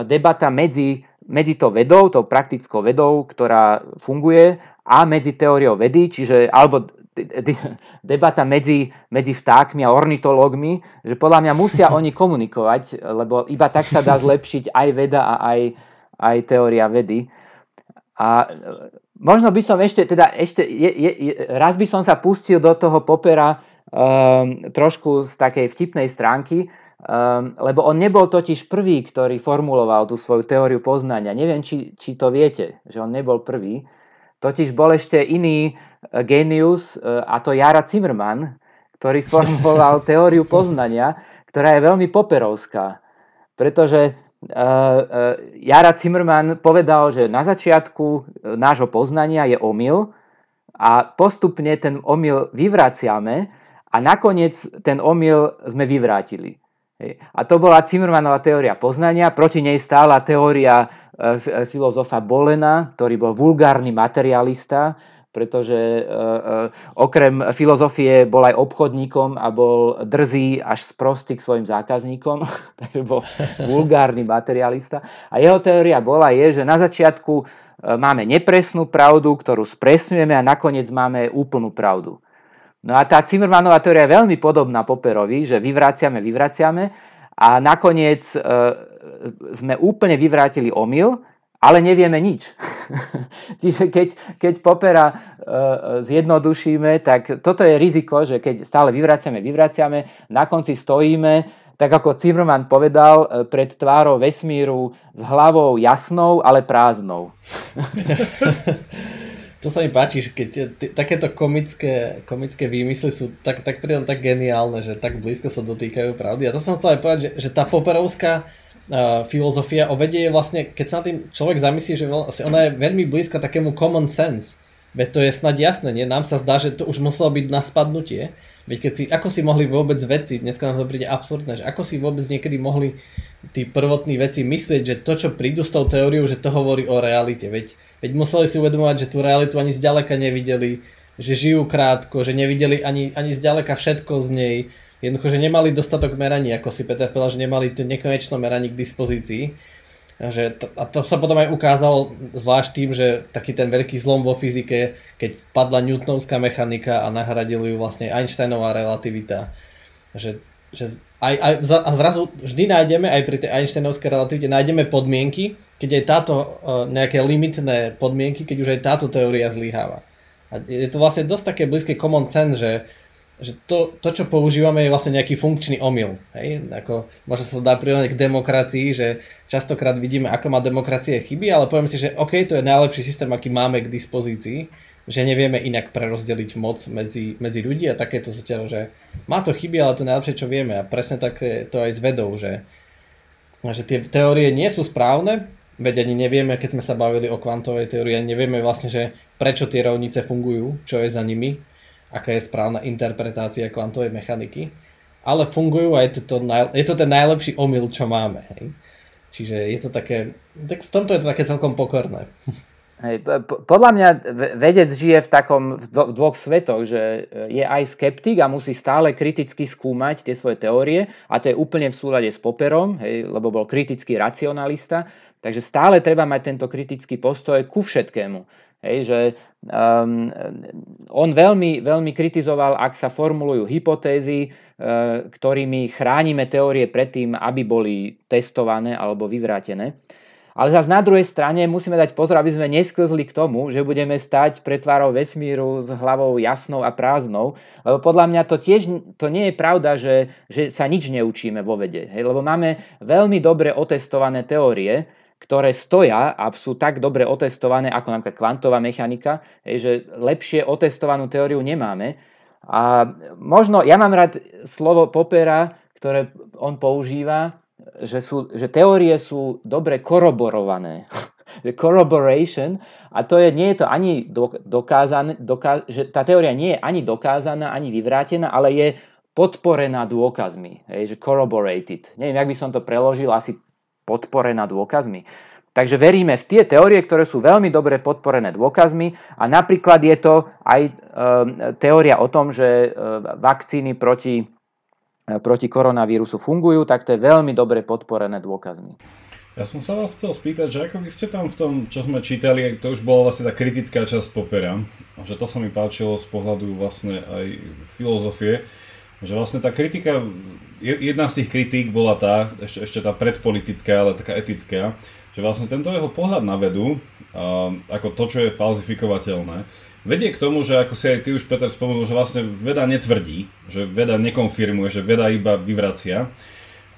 debata medzi, medzi to vedou, tou praktickou vedou, ktorá funguje, a medzi teóriou vedy, čiže alebo debata medzi, medzi vtákmi a ornitológmi, že podľa mňa musia <laughs> oni komunikovať, lebo iba tak sa dá zlepšiť aj veda a aj, aj teória vedy. A e, možno by som ešte, teda ešte, je, je, raz by som sa pustil do toho popera um, trošku z takej vtipnej stránky, um, lebo on nebol totiž prvý, ktorý formuloval tú svoju teóriu poznania. Neviem, či, či to viete, že on nebol prvý. Totiž bol ešte iný e, genius, e, a to Jara Zimmermann, ktorý sformuloval <laughs> teóriu poznania, ktorá je veľmi poperovská. Pretože Jara Zimmermann povedal, že na začiatku nášho poznania je omyl a postupne ten omyl vyvraciame a nakoniec ten omyl sme vyvrátili. A to bola Zimmermannová teória poznania, proti nej stála teória E, filozofa Bolena, ktorý bol vulgárny materialista, pretože e, e, okrem filozofie bol aj obchodníkom a bol drzý až sprostý k svojim zákazníkom, <laughs> takže bol vulgárny materialista. A jeho teória bola je, že na začiatku máme nepresnú pravdu, ktorú spresňujeme a nakoniec máme úplnú pravdu. No a tá Zimmermanová teória je veľmi podobná Popperovi, že vyvraciame, vyvraciame a nakoniec sme úplne vyvrátili omyl, ale nevieme nič. <laughs> Čiže keď, keď popera e, zjednodušíme, tak toto je riziko, že keď stále vyvraciame, vyvraciame, na konci stojíme, tak ako Zimmermann povedal, e, pred tvárou vesmíru s hlavou jasnou, ale prázdnou. <laughs> to sa mi páči, že keď takéto komické, komické výmysly sú tak, tak tak geniálne, že tak blízko sa dotýkajú pravdy. A to som chcel aj povedať, že, že tá poperovská uh, filozofia o vede je vlastne, keď sa na tým človek zamyslí, že vlastne ona je veľmi blízka takému common sense. Veď to je snad jasné, nie? Nám sa zdá, že to už muselo byť na spadnutie. Veď keď si, ako si mohli vôbec veci, dneska nám to príde absurdné, že ako si vôbec niekedy mohli tí prvotní veci myslieť, že to, čo prídu s tou teóriou, že to hovorí o realite. Veď, veď museli si uvedomovať, že tú realitu ani zďaleka nevideli, že žijú krátko, že nevideli ani, ani zďaleka všetko z nej. Jednoducho, že nemali dostatok meraní, ako si Peter povedal, že nemali to nekonečno meraní k dispozícii. Že to, a to sa potom aj ukázalo zvlášť tým, že taký ten veľký zlom vo fyzike, keď padla Newtonovská mechanika a nahradili ju vlastne Einsteinová relativita. Že, že aj, aj, a zrazu vždy nájdeme, aj pri tej Einsteinovskej relativite, nájdeme podmienky, keď aj táto e, nejaké limitné podmienky, keď už aj táto teória zlyháva. A je to vlastne dosť také blízke common sense, že, že to, to, čo používame, je vlastne nejaký funkčný omyl. Hej? Ako, možno sa to dá prirovnať k demokracii, že častokrát vidíme, ako má demokracie chyby, ale poviem si, že OK, to je najlepší systém, aký máme k dispozícii, že nevieme inak prerozdeliť moc medzi, medzi ľudí a takéto zatiaľ, že má to chyby, ale to je najlepšie, čo vieme. A presne tak to aj s vedou, že, že tie teórie nie sú správne, veď ani nevieme, keď sme sa bavili o kvantovej teórii, nevieme vlastne, že prečo tie rovnice fungujú, čo je za nimi, aká je správna interpretácia kvantovej mechaniky, ale fungujú a je to, to, je to ten najlepší omyl, čo máme. Hej. Čiže je to také, tak v tomto je to také celkom pokorné. Hej, podľa mňa vedec žije v takom v dvoch svetoch, že je aj skeptik a musí stále kriticky skúmať tie svoje teórie a to je úplne v súlade s Popperom, hej, lebo bol kritický racionalista, takže stále treba mať tento kritický postoj ku všetkému. Hej, že um, on veľmi, veľmi kritizoval, ak sa formulujú hypotézy, uh, ktorými chránime teórie pred tým, aby boli testované alebo vyvrátené. Ale zase na druhej strane musíme dať pozor, aby sme nesklzli k tomu, že budeme stať pred tvárou vesmíru s hlavou jasnou a prázdnou, lebo podľa mňa to tiež to nie je pravda, že, že sa nič neučíme vo vede. Hej? Lebo máme veľmi dobre otestované teórie, ktoré stoja a sú tak dobre otestované ako napríklad kvantová mechanika, že lepšie otestovanú teóriu nemáme. A možno, ja mám rád slovo Popera, ktoré on používa, že, sú, že teórie sú dobre koroborované. <laughs> corroboration a to je, nie je to ani dokázané, doká, že tá teória nie je ani dokázaná, ani vyvrátená, ale je podporená dôkazmi, hej, že corroborated. Neviem, jak by som to preložil, asi podporená dôkazmi. Takže veríme v tie teórie, ktoré sú veľmi dobre podporené dôkazmi a napríklad je to aj e, teória o tom, že e, vakcíny proti, e, proti koronavírusu fungujú, tak to je veľmi dobre podporené dôkazmi. Ja som sa vás chcel spýtať, že ako vy ste tam v tom, čo sme čítali, to už bola vlastne tá kritická časť popera, že to sa mi páčilo z pohľadu vlastne aj filozofie, že vlastne tá kritika, jedna z tých kritík bola tá, ešte, ešte tá predpolitická, ale taká etická, že vlastne tento jeho pohľad na vedu, ako to, čo je falzifikovateľné, vedie k tomu, že ako si aj ty už Peter spomenul, že vlastne veda netvrdí, že veda nekonfirmuje, že veda iba vyvracia.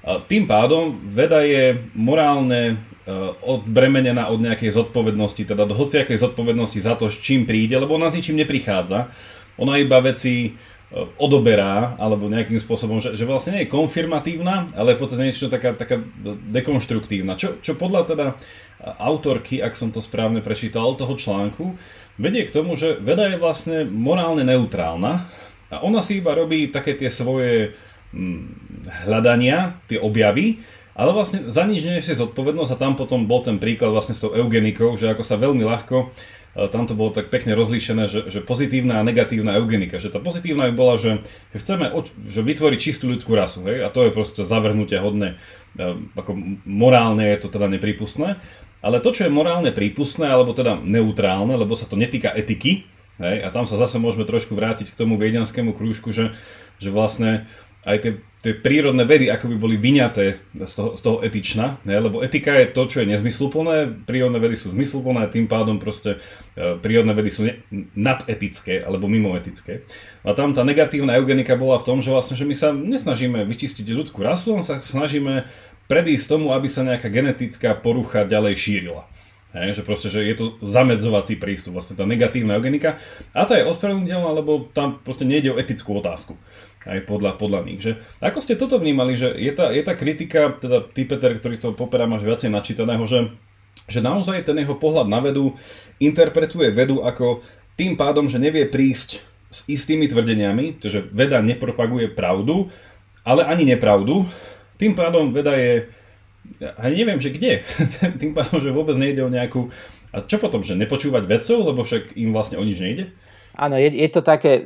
A tým pádom veda je morálne e, odbremenená od nejakej zodpovednosti, teda do hociakej zodpovednosti za to, s čím príde, lebo ona s ničím neprichádza. Ona iba veci odoberá, alebo nejakým spôsobom, že, že vlastne nie je konfirmatívna, ale v podstate niečo taká, taká dekonštruktívna. Čo, čo podľa teda autorky, ak som to správne prečítal, toho článku, vedie k tomu, že veda je vlastne morálne neutrálna a ona si iba robí také tie svoje hm, hľadania, tie objavy, ale vlastne za nič je zodpovednosť a tam potom bol ten príklad vlastne s tou eugenikou, že ako sa veľmi ľahko tam to bolo tak pekne rozlíšené, že, že pozitívna a negatívna eugenika. Že tá pozitívna by bola, že, že chceme od, že vytvoriť čistú ľudskú rasu. Hej? A to je proste zavrhnutie hodné. E, ako morálne je to teda nepripustné. Ale to, čo je morálne prípustné, alebo teda neutrálne, lebo sa to netýka etiky, hej? a tam sa zase môžeme trošku vrátiť k tomu viedenskému krúžku, že, že vlastne aj tie, tie prírodné vedy ako by boli vyňaté z toho, z toho etična, ne? lebo etika je to, čo je nezmysluplné, prírodné vedy sú zmysluplné, tým pádom proste e, prírodné vedy sú ne, nadetické alebo mimoetické. A tam tá negatívna eugenika bola v tom, že vlastne, že my sa nesnažíme vyčistiť ľudskú rasu, len sa snažíme predísť tomu, aby sa nejaká genetická porucha ďalej šírila. Hej, že proste, že je to zamedzovací prístup, vlastne tá negatívna eugenika. A tá je ospravedlniteľná, lebo tam proste nejde o etickú otázku. Aj podľa, podľa nich. Že, ako ste toto vnímali, že je tá, je tá kritika, teda ty Peter, ktorý to popera máš viacej načítaného, že, že naozaj ten jeho pohľad na vedu interpretuje vedu ako tým pádom, že nevie prísť s istými tvrdeniami, že veda nepropaguje pravdu, ale ani nepravdu. Tým pádom veda je ani neviem, že kde. <laughs> Tým pádom, že vôbec nejde o nejakú... A čo potom, že nepočúvať vedcov, lebo však im vlastne o nič nejde? Áno, je, je to také,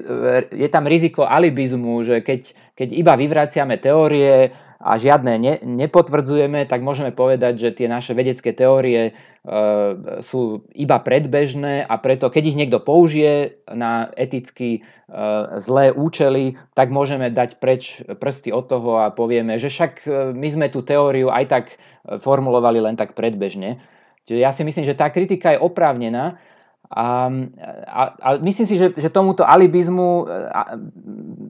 je tam riziko alibizmu, že keď, keď iba vyvraciame teórie a žiadne ne, nepotvrdzujeme, tak môžeme povedať, že tie naše vedecké teórie e, sú iba predbežné a preto, keď ich niekto použije na eticky e, zlé účely, tak môžeme dať preč prsty od toho a povieme, že však e, my sme tú teóriu aj tak e, formulovali len tak predbežne. Čiže ja si myslím, že tá kritika je oprávnená, a, a, a myslím si, že, že tomuto alibizmu e,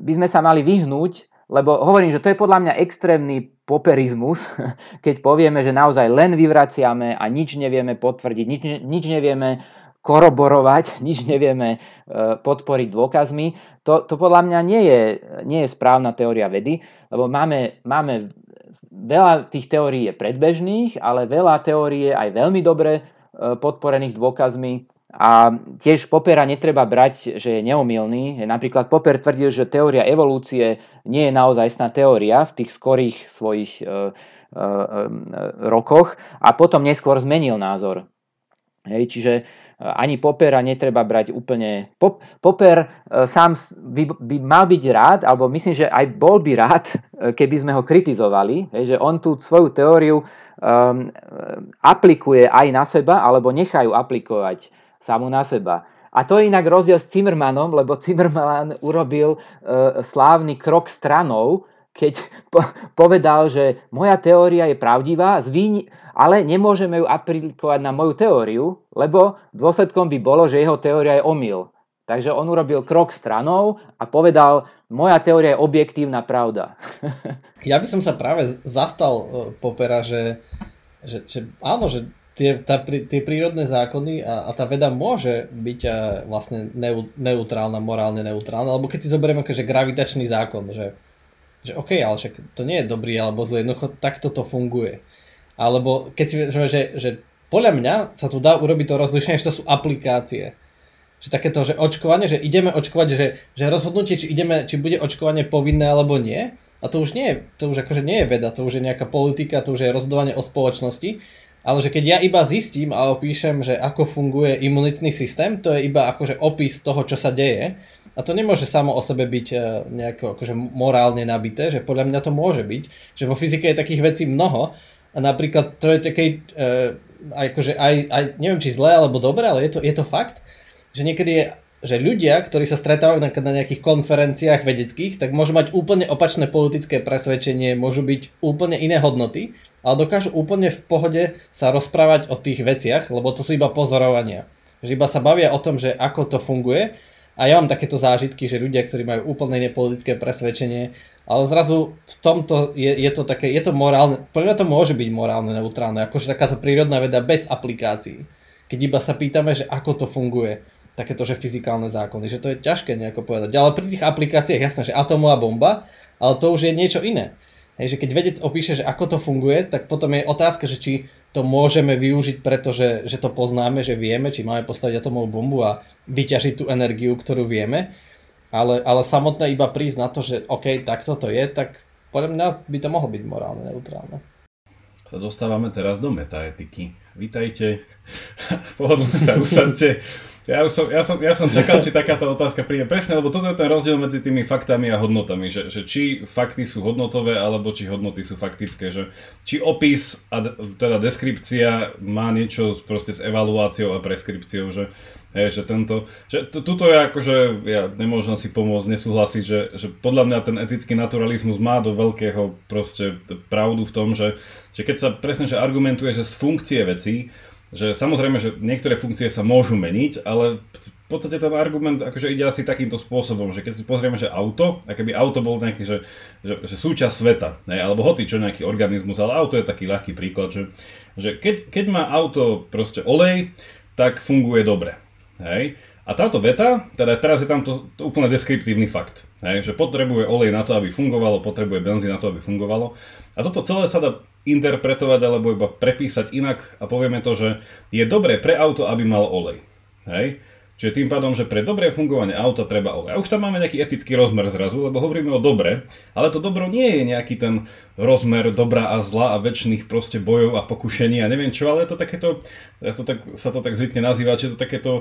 by sme sa mali vyhnúť, lebo hovorím, že to je podľa mňa extrémny poperizmus, <laughs> keď povieme, že naozaj len vyvraciame a nič nevieme potvrdiť, nič, nič nevieme koroborovať, <laughs> nič nevieme e, podporiť dôkazmi. To, to podľa mňa nie je, nie je správna teória vedy, lebo máme, máme veľa tých teórií je predbežných, ale veľa teórií je aj veľmi dobre e, podporených dôkazmi a tiež Popera netreba brať, že je neomilný. Napríklad Popper tvrdil, že teória evolúcie nie je naozaj teória v tých skorých svojich e, e, e, rokoch a potom neskôr zmenil názor. Hej, čiže e, ani Popera netreba brať úplne... Pop, Popper e, sám by, by mal byť rád, alebo myslím, že aj bol by rád, e, keby sme ho kritizovali, hej, že on tú svoju teóriu um, aplikuje aj na seba, alebo nechajú aplikovať samú na seba. A to je inak rozdiel s Zimmermanom, lebo Zimmerman urobil e, slávny krok stranou, keď po- povedal, že moja teória je pravdivá, zvíň, ale nemôžeme ju aplikovať na moju teóriu, lebo dôsledkom by bolo, že jeho teória je omyl. Takže on urobil krok stranou a povedal, moja teória je objektívna pravda. <laughs> ja by som sa práve zastal e, Popera, že, že, že áno, že tie, tá, tie prírodné zákony a, a tá veda môže byť a, vlastne neu, neutrálna, morálne neutrálna, alebo keď si zoberieme akože gravitačný zákon, že, že OK, ale však to nie je dobrý alebo zlý, jednoducho takto to funguje. Alebo keď si že, že, že podľa mňa sa tu dá urobiť to rozlišenie, že to sú aplikácie. Že takéto, že očkovanie, že ideme očkovať, že, že rozhodnutie, či, ideme, či bude očkovanie povinné alebo nie, a to už nie to už akože nie je veda, to už je nejaká politika, to už je rozhodovanie o spoločnosti ale že keď ja iba zistím a opíšem, že ako funguje imunitný systém, to je iba akože opis toho, čo sa deje. A to nemôže samo o sebe byť e, nejako akože morálne nabité, že podľa mňa to môže byť, že vo fyzike je takých vecí mnoho a napríklad to je také, uh, akože aj, aj, neviem či zlé alebo dobré, ale je to, je to fakt, že niekedy je že ľudia, ktorí sa stretávajú na, na nejakých konferenciách vedeckých, tak môžu mať úplne opačné politické presvedčenie, môžu byť úplne iné hodnoty, ale dokážu úplne v pohode sa rozprávať o tých veciach, lebo to sú iba pozorovania. Že iba sa bavia o tom, že ako to funguje a ja mám takéto zážitky, že ľudia, ktorí majú úplne iné politické presvedčenie, ale zrazu v tomto je, je to také, je to morálne, pre mňa to môže byť morálne neutrálne, akože takáto prírodná veda bez aplikácií. Keď iba sa pýtame, že ako to funguje takéto, že fyzikálne zákony, že to je ťažké nejako povedať. Ale pri tých aplikáciách jasné, že atomová bomba, ale to už je niečo iné. Hej, že keď vedec opíše, že ako to funguje, tak potom je otázka, že či to môžeme využiť, pretože že to poznáme, že vieme, či máme postaviť atomovú bombu a vyťažiť tú energiu, ktorú vieme. Ale, ale samotné iba prísť na to, že OK, takto to je, tak podľa mňa by to mohlo byť morálne neutrálne. Sa dostávame teraz do metaetiky. Vítajte, <laughs> pohodlne sa usadte. Ja, už som, ja, som, ja som čakal, či takáto otázka príde. Presne, lebo toto je ten rozdiel medzi tými faktami a hodnotami, že, že či fakty sú hodnotové, alebo či hodnoty sú faktické, že či opis a teda deskripcia má niečo proste s evaluáciou a preskripciou, že, je, že tento, že to, tuto je akože, ja nemôžem si pomôcť nesúhlasiť, že, že podľa mňa ten etický naturalizmus má do veľkého proste pravdu v tom, že, že keď sa presne že argumentuje, že z funkcie vecí, že samozrejme, že niektoré funkcie sa môžu meniť, ale v podstate ten argument akože ide asi takýmto spôsobom, že keď si pozrieme, že auto, a keby auto bol nejaký, že, že, že súčasť sveta, ne, alebo hoci čo nejaký organizmus, ale auto je taký ľahký príklad, že, že keď, keď má auto proste olej, tak funguje dobre. Hej? A táto veta, teda teraz je tam to, to úplne deskriptívny fakt, hej, že potrebuje olej na to, aby fungovalo, potrebuje benzín na to, aby fungovalo. A toto celé sa dá interpretovať alebo iba prepísať inak a povieme to, že je dobré pre auto, aby mal olej. Hej? Čiže tým pádom, že pre dobré fungovanie auta treba olej. A už tam máme nejaký etický rozmer zrazu, lebo hovoríme o dobre, ale to dobro nie je nejaký ten rozmer dobra a zla a väčšných proste bojov a pokušení a neviem čo, ale je to takéto, ja to tak, sa to tak zvykne nazývať, že to takéto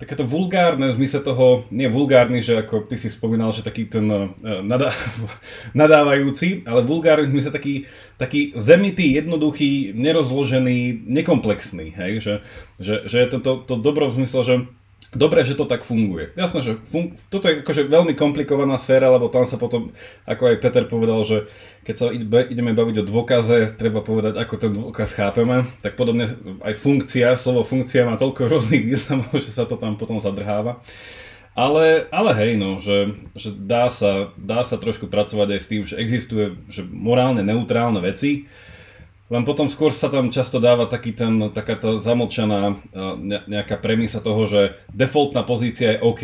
takéto vulgárne v zmysle toho, nie vulgárny, že ako ty si spomínal, že taký ten uh, nadá, <laughs> nadávajúci, ale vulgárny v zmysle taký, taký zemitý, jednoduchý, nerozložený, nekomplexný, hej? Že, že, že je to, to, to dobro v zmysle, že Dobre, že to tak funguje. Jasné, že fun- toto je akože veľmi komplikovaná sféra, lebo tam sa potom, ako aj Peter povedal, že keď sa ideme baviť o dôkaze, treba povedať, ako ten dôkaz chápeme, tak podobne aj funkcia, slovo funkcia má toľko rôznych významov, <laughs> že sa to tam potom zadrháva. Ale, ale hej, no, že, že dá, sa, dá sa trošku pracovať aj s tým, že existuje že morálne neutrálne veci, len potom skôr sa tam často dáva taký ten, taká tá zamlčaná nejaká premisa toho, že defaultná pozícia je OK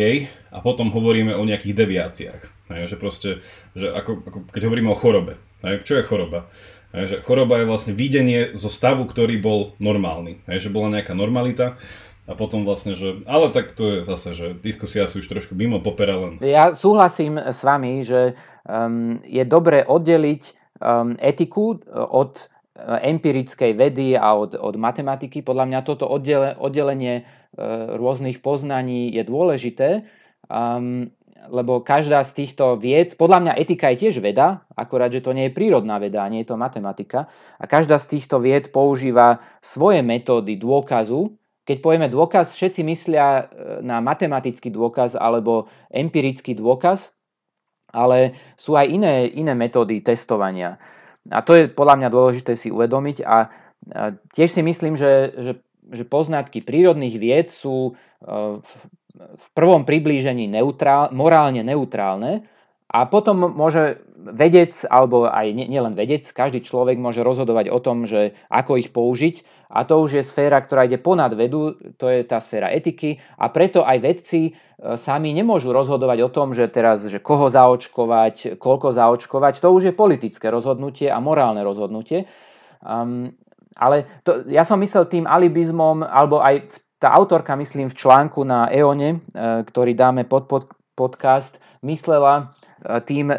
a potom hovoríme o nejakých deviáciách. Hej, že proste, že ako, ako keď hovoríme o chorobe. Hej, čo je choroba? Hej, že choroba je vlastne videnie zo stavu, ktorý bol normálny. Hej, že bola nejaká normalita a potom vlastne, že... Ale tak to je zase, že diskusia sú už trošku mimo popera len... Ja súhlasím s vami, že um, je dobre oddeliť um, etiku od empirickej vedy a od, od matematiky. Podľa mňa toto oddele, oddelenie e, rôznych poznaní je dôležité, um, lebo každá z týchto vied, podľa mňa etika je tiež veda, akorát, že to nie je prírodná veda, nie je to matematika. A každá z týchto vied používa svoje metódy dôkazu. Keď povieme dôkaz, všetci myslia e, na matematický dôkaz alebo empirický dôkaz, ale sú aj iné, iné metódy testovania. A to je podľa mňa dôležité si uvedomiť a, tiež si myslím, že, že, že poznatky prírodných vied sú e, v, v prvom priblížení neutrál, morálne neutrálne a potom môže vedec, alebo aj nielen vedec, každý človek môže rozhodovať o tom, že ako ich použiť. A to už je sféra, ktorá ide ponad vedu, to je tá sféra etiky. A preto aj vedci e, sami nemôžu rozhodovať o tom, že teraz, že koho zaočkovať, koľko zaočkovať, to už je politické rozhodnutie a morálne rozhodnutie. Um, ale to, ja som myslel tým alibizmom, alebo aj tá autorka, myslím, v článku na EONE, e, ktorý dáme pod, pod podcast, myslela e, tým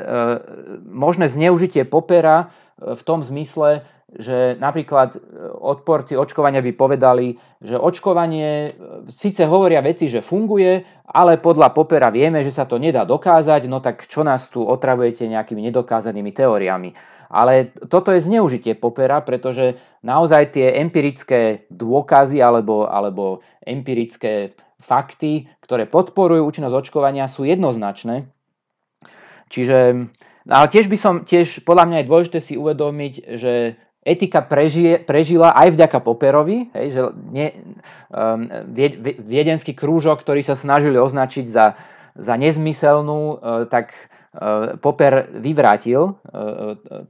možné zneužitie popera v tom zmysle, že napríklad e, odporci očkovania by povedali, že očkovanie e, síce hovoria veci, že funguje, ale podľa popera vieme, že sa to nedá dokázať, no tak čo nás tu otravujete nejakými nedokázanými teóriami. Ale toto je zneužitie popera, pretože naozaj tie empirické dôkazy alebo, alebo empirické fakty, ktoré podporujú účinnosť očkovania, sú jednoznačné. Čiže, ale tiež by som, tiež podľa mňa je dôležité si uvedomiť, že etika prežije, prežila aj vďaka Poperovi, hej, že nie, um, viedenský krúžok, ktorý sa snažili označiť za, za nezmyselnú, uh, tak uh, Popper vyvrátil uh, uh,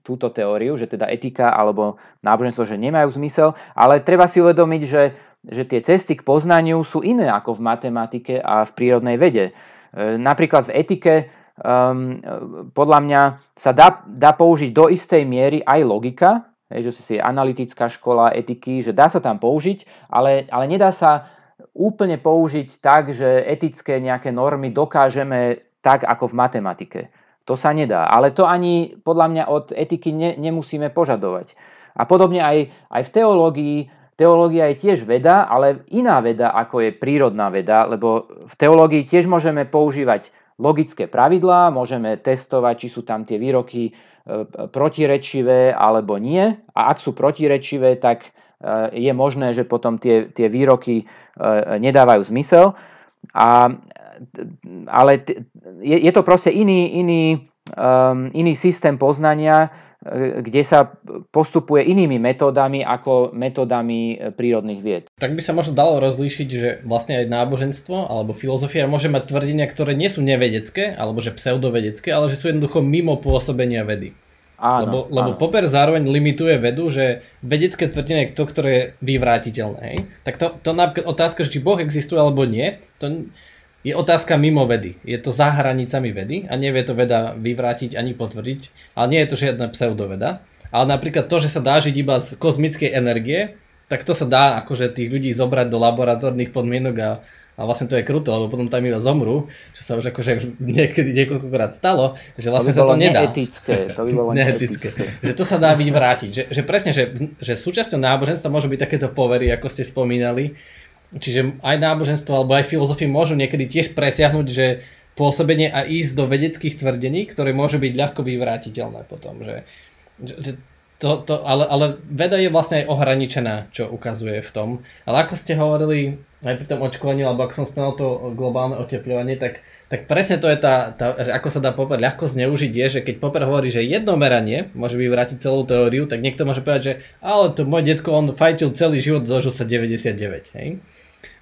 túto teóriu, že teda etika alebo náboženstvo, že nemajú zmysel, ale treba si uvedomiť, že, že tie cesty k poznaniu sú iné ako v matematike a v prírodnej vede. Uh, napríklad v etike um, podľa mňa sa dá, dá použiť do istej miery aj logika, hej, že si je analytická škola etiky, že dá sa tam použiť, ale, ale nedá sa úplne použiť tak, že etické nejaké normy dokážeme tak ako v matematike. To sa nedá. Ale to ani podľa mňa od etiky ne, nemusíme požadovať. A podobne aj, aj v teológii. Teológia je tiež veda, ale iná veda ako je prírodná veda, lebo v teológii tiež môžeme používať logické pravidlá, môžeme testovať, či sú tam tie výroky e, protirečivé alebo nie. A ak sú protirečivé, tak e, je možné, že potom tie, tie výroky e, nedávajú zmysel. A, ale je, je to proste iný, iný, um, iný systém poznania, kde sa postupuje inými metódami ako metódami prírodných vied. Tak by sa možno dalo rozlíšiť, že vlastne aj náboženstvo alebo filozofia môže mať tvrdenia, ktoré nie sú nevedecké alebo že pseudovedecké, ale že sú jednoducho mimo pôsobenia vedy. Áno, lebo, lebo áno. Popper zároveň limituje vedu, že vedecké tvrdenie je to, ktoré je vyvrátiteľné. Hej? Tak to, to napríklad otázka, či Boh existuje alebo nie, to je otázka mimo vedy. Je to za hranicami vedy a nevie to veda vyvrátiť ani potvrdiť, ale nie je to žiadna pseudoveda. Ale napríklad to, že sa dá žiť iba z kozmickej energie, tak to sa dá akože tých ľudí zobrať do laboratórnych podmienok a a vlastne to je kruto, lebo potom tam iba zomru, čo sa už akože <laughs> niekedy niekoľkokrát stalo, že vlastne to by sa to nedá. Neetické, to by bolo <laughs> neetické. Že to sa dá byť vrátiť. Že, že presne, že, že súčasťou náboženstva môžu byť takéto povery, ako ste spomínali. Čiže aj náboženstvo alebo aj filozofie môžu niekedy tiež presiahnuť, že pôsobenie a ísť do vedeckých tvrdení, ktoré môžu byť ľahko vyvrátiteľné potom. Že, že to, to, ale, ale veda je vlastne aj ohraničená, čo ukazuje v tom. Ale ako ste hovorili, aj pri tom očkovaní, alebo ako som spomínal to globálne oteplovanie, tak, tak presne to je tá, tá že ako sa dá Popper ľahko zneužiť, je, že keď Popper hovorí, že jedno meranie môže vyvrátiť celú teóriu, tak niekto môže povedať, že ale to môj detko, on fajčil celý život, dožil sa 99, hej?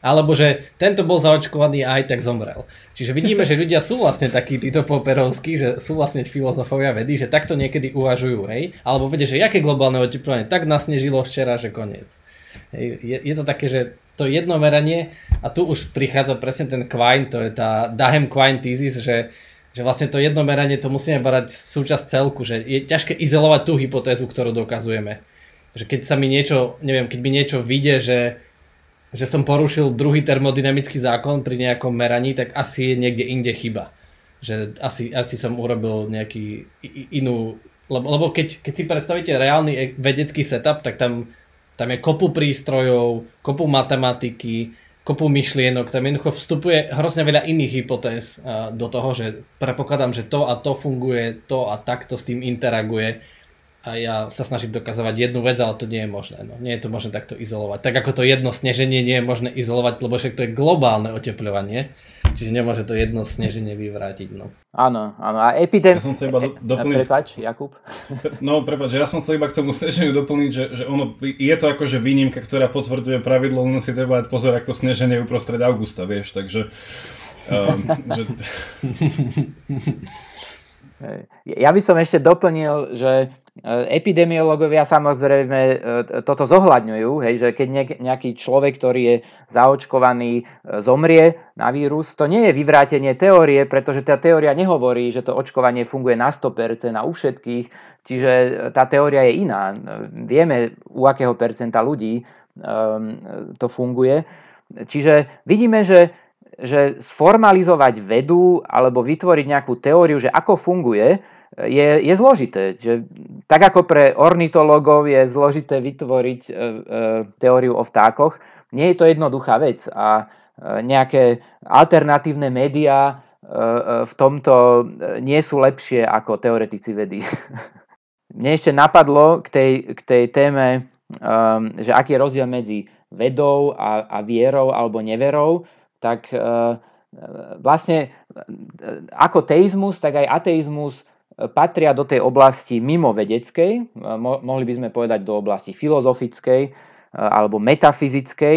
Alebo že tento bol zaočkovaný a aj tak zomrel. Čiže vidíme, že ľudia sú vlastne takí títo poperovskí, že sú vlastne filozofovia vedy, že takto niekedy uvažujú, hej? Alebo vedia, že jaké globálne oteplovanie, tak nasnežilo včera, že koniec. Hej, je, je to také, že to jedno meranie a tu už prichádza presne ten Quine, to je tá Dahem-Quine thesis, že, že vlastne to jedno meranie to musíme brať súčasť celku, že je ťažké izolovať tú hypotézu, ktorú dokazujeme. Že keď sa mi niečo, neviem, keď mi niečo vyjde, že, že som porušil druhý termodynamický zákon pri nejakom meraní, tak asi je niekde inde chyba. Že asi, asi som urobil nejaký inú... Lebo, lebo keď, keď si predstavíte reálny e, vedecký setup, tak tam tam je kopu prístrojov, kopu matematiky, kopu myšlienok, tam jednoducho vstupuje hrozne veľa iných hypotéz do toho, že predpokladám, že to a to funguje, to a takto s tým interaguje a ja sa snažím dokazovať jednu vec, ale to nie je možné. No. Nie je to možné takto izolovať. Tak ako to jedno sneženie nie je možné izolovať, lebo však to je globálne oteplovanie, čiže nemôže to jedno sneženie vyvrátiť. No. Áno, áno. A epidémia... Ja som chcel iba do, doplniť... Prepač, Jakub. <laughs> No, prepač, ja som chcel iba k tomu sneženiu doplniť, že, že ono, je to akože výnimka, ktorá potvrdzuje pravidlo, len si treba dať pozor, ak to sneženie uprostred augusta, vieš, takže... Um, <laughs> že... Ja by som ešte doplnil, že Epidemiológovia samozrejme e, toto zohľadňujú, hej, že keď nejaký človek, ktorý je zaočkovaný, e, zomrie na vírus, to nie je vyvrátenie teórie, pretože tá teória nehovorí, že to očkovanie funguje na 100% a u všetkých, čiže tá teória je iná. Vieme, u akého percenta ľudí to funguje. Čiže vidíme, že že sformalizovať vedu alebo vytvoriť nejakú teóriu, že ako funguje, je, je zložité. Že, tak ako pre ornitológov je zložité vytvoriť e, e, teóriu o vtákoch, nie je to jednoduchá vec a e, nejaké alternatívne médiá e, e, v tomto e, nie sú lepšie ako teoretici vedy. <laughs> Mne ešte napadlo k tej, k tej téme, um, že aký je rozdiel medzi vedou a, a vierou alebo neverou, tak uh, vlastne ako teizmus, tak aj ateizmus patria do tej oblasti mimo vedeckej, mo- mohli by sme povedať do oblasti filozofickej e, alebo metafyzickej,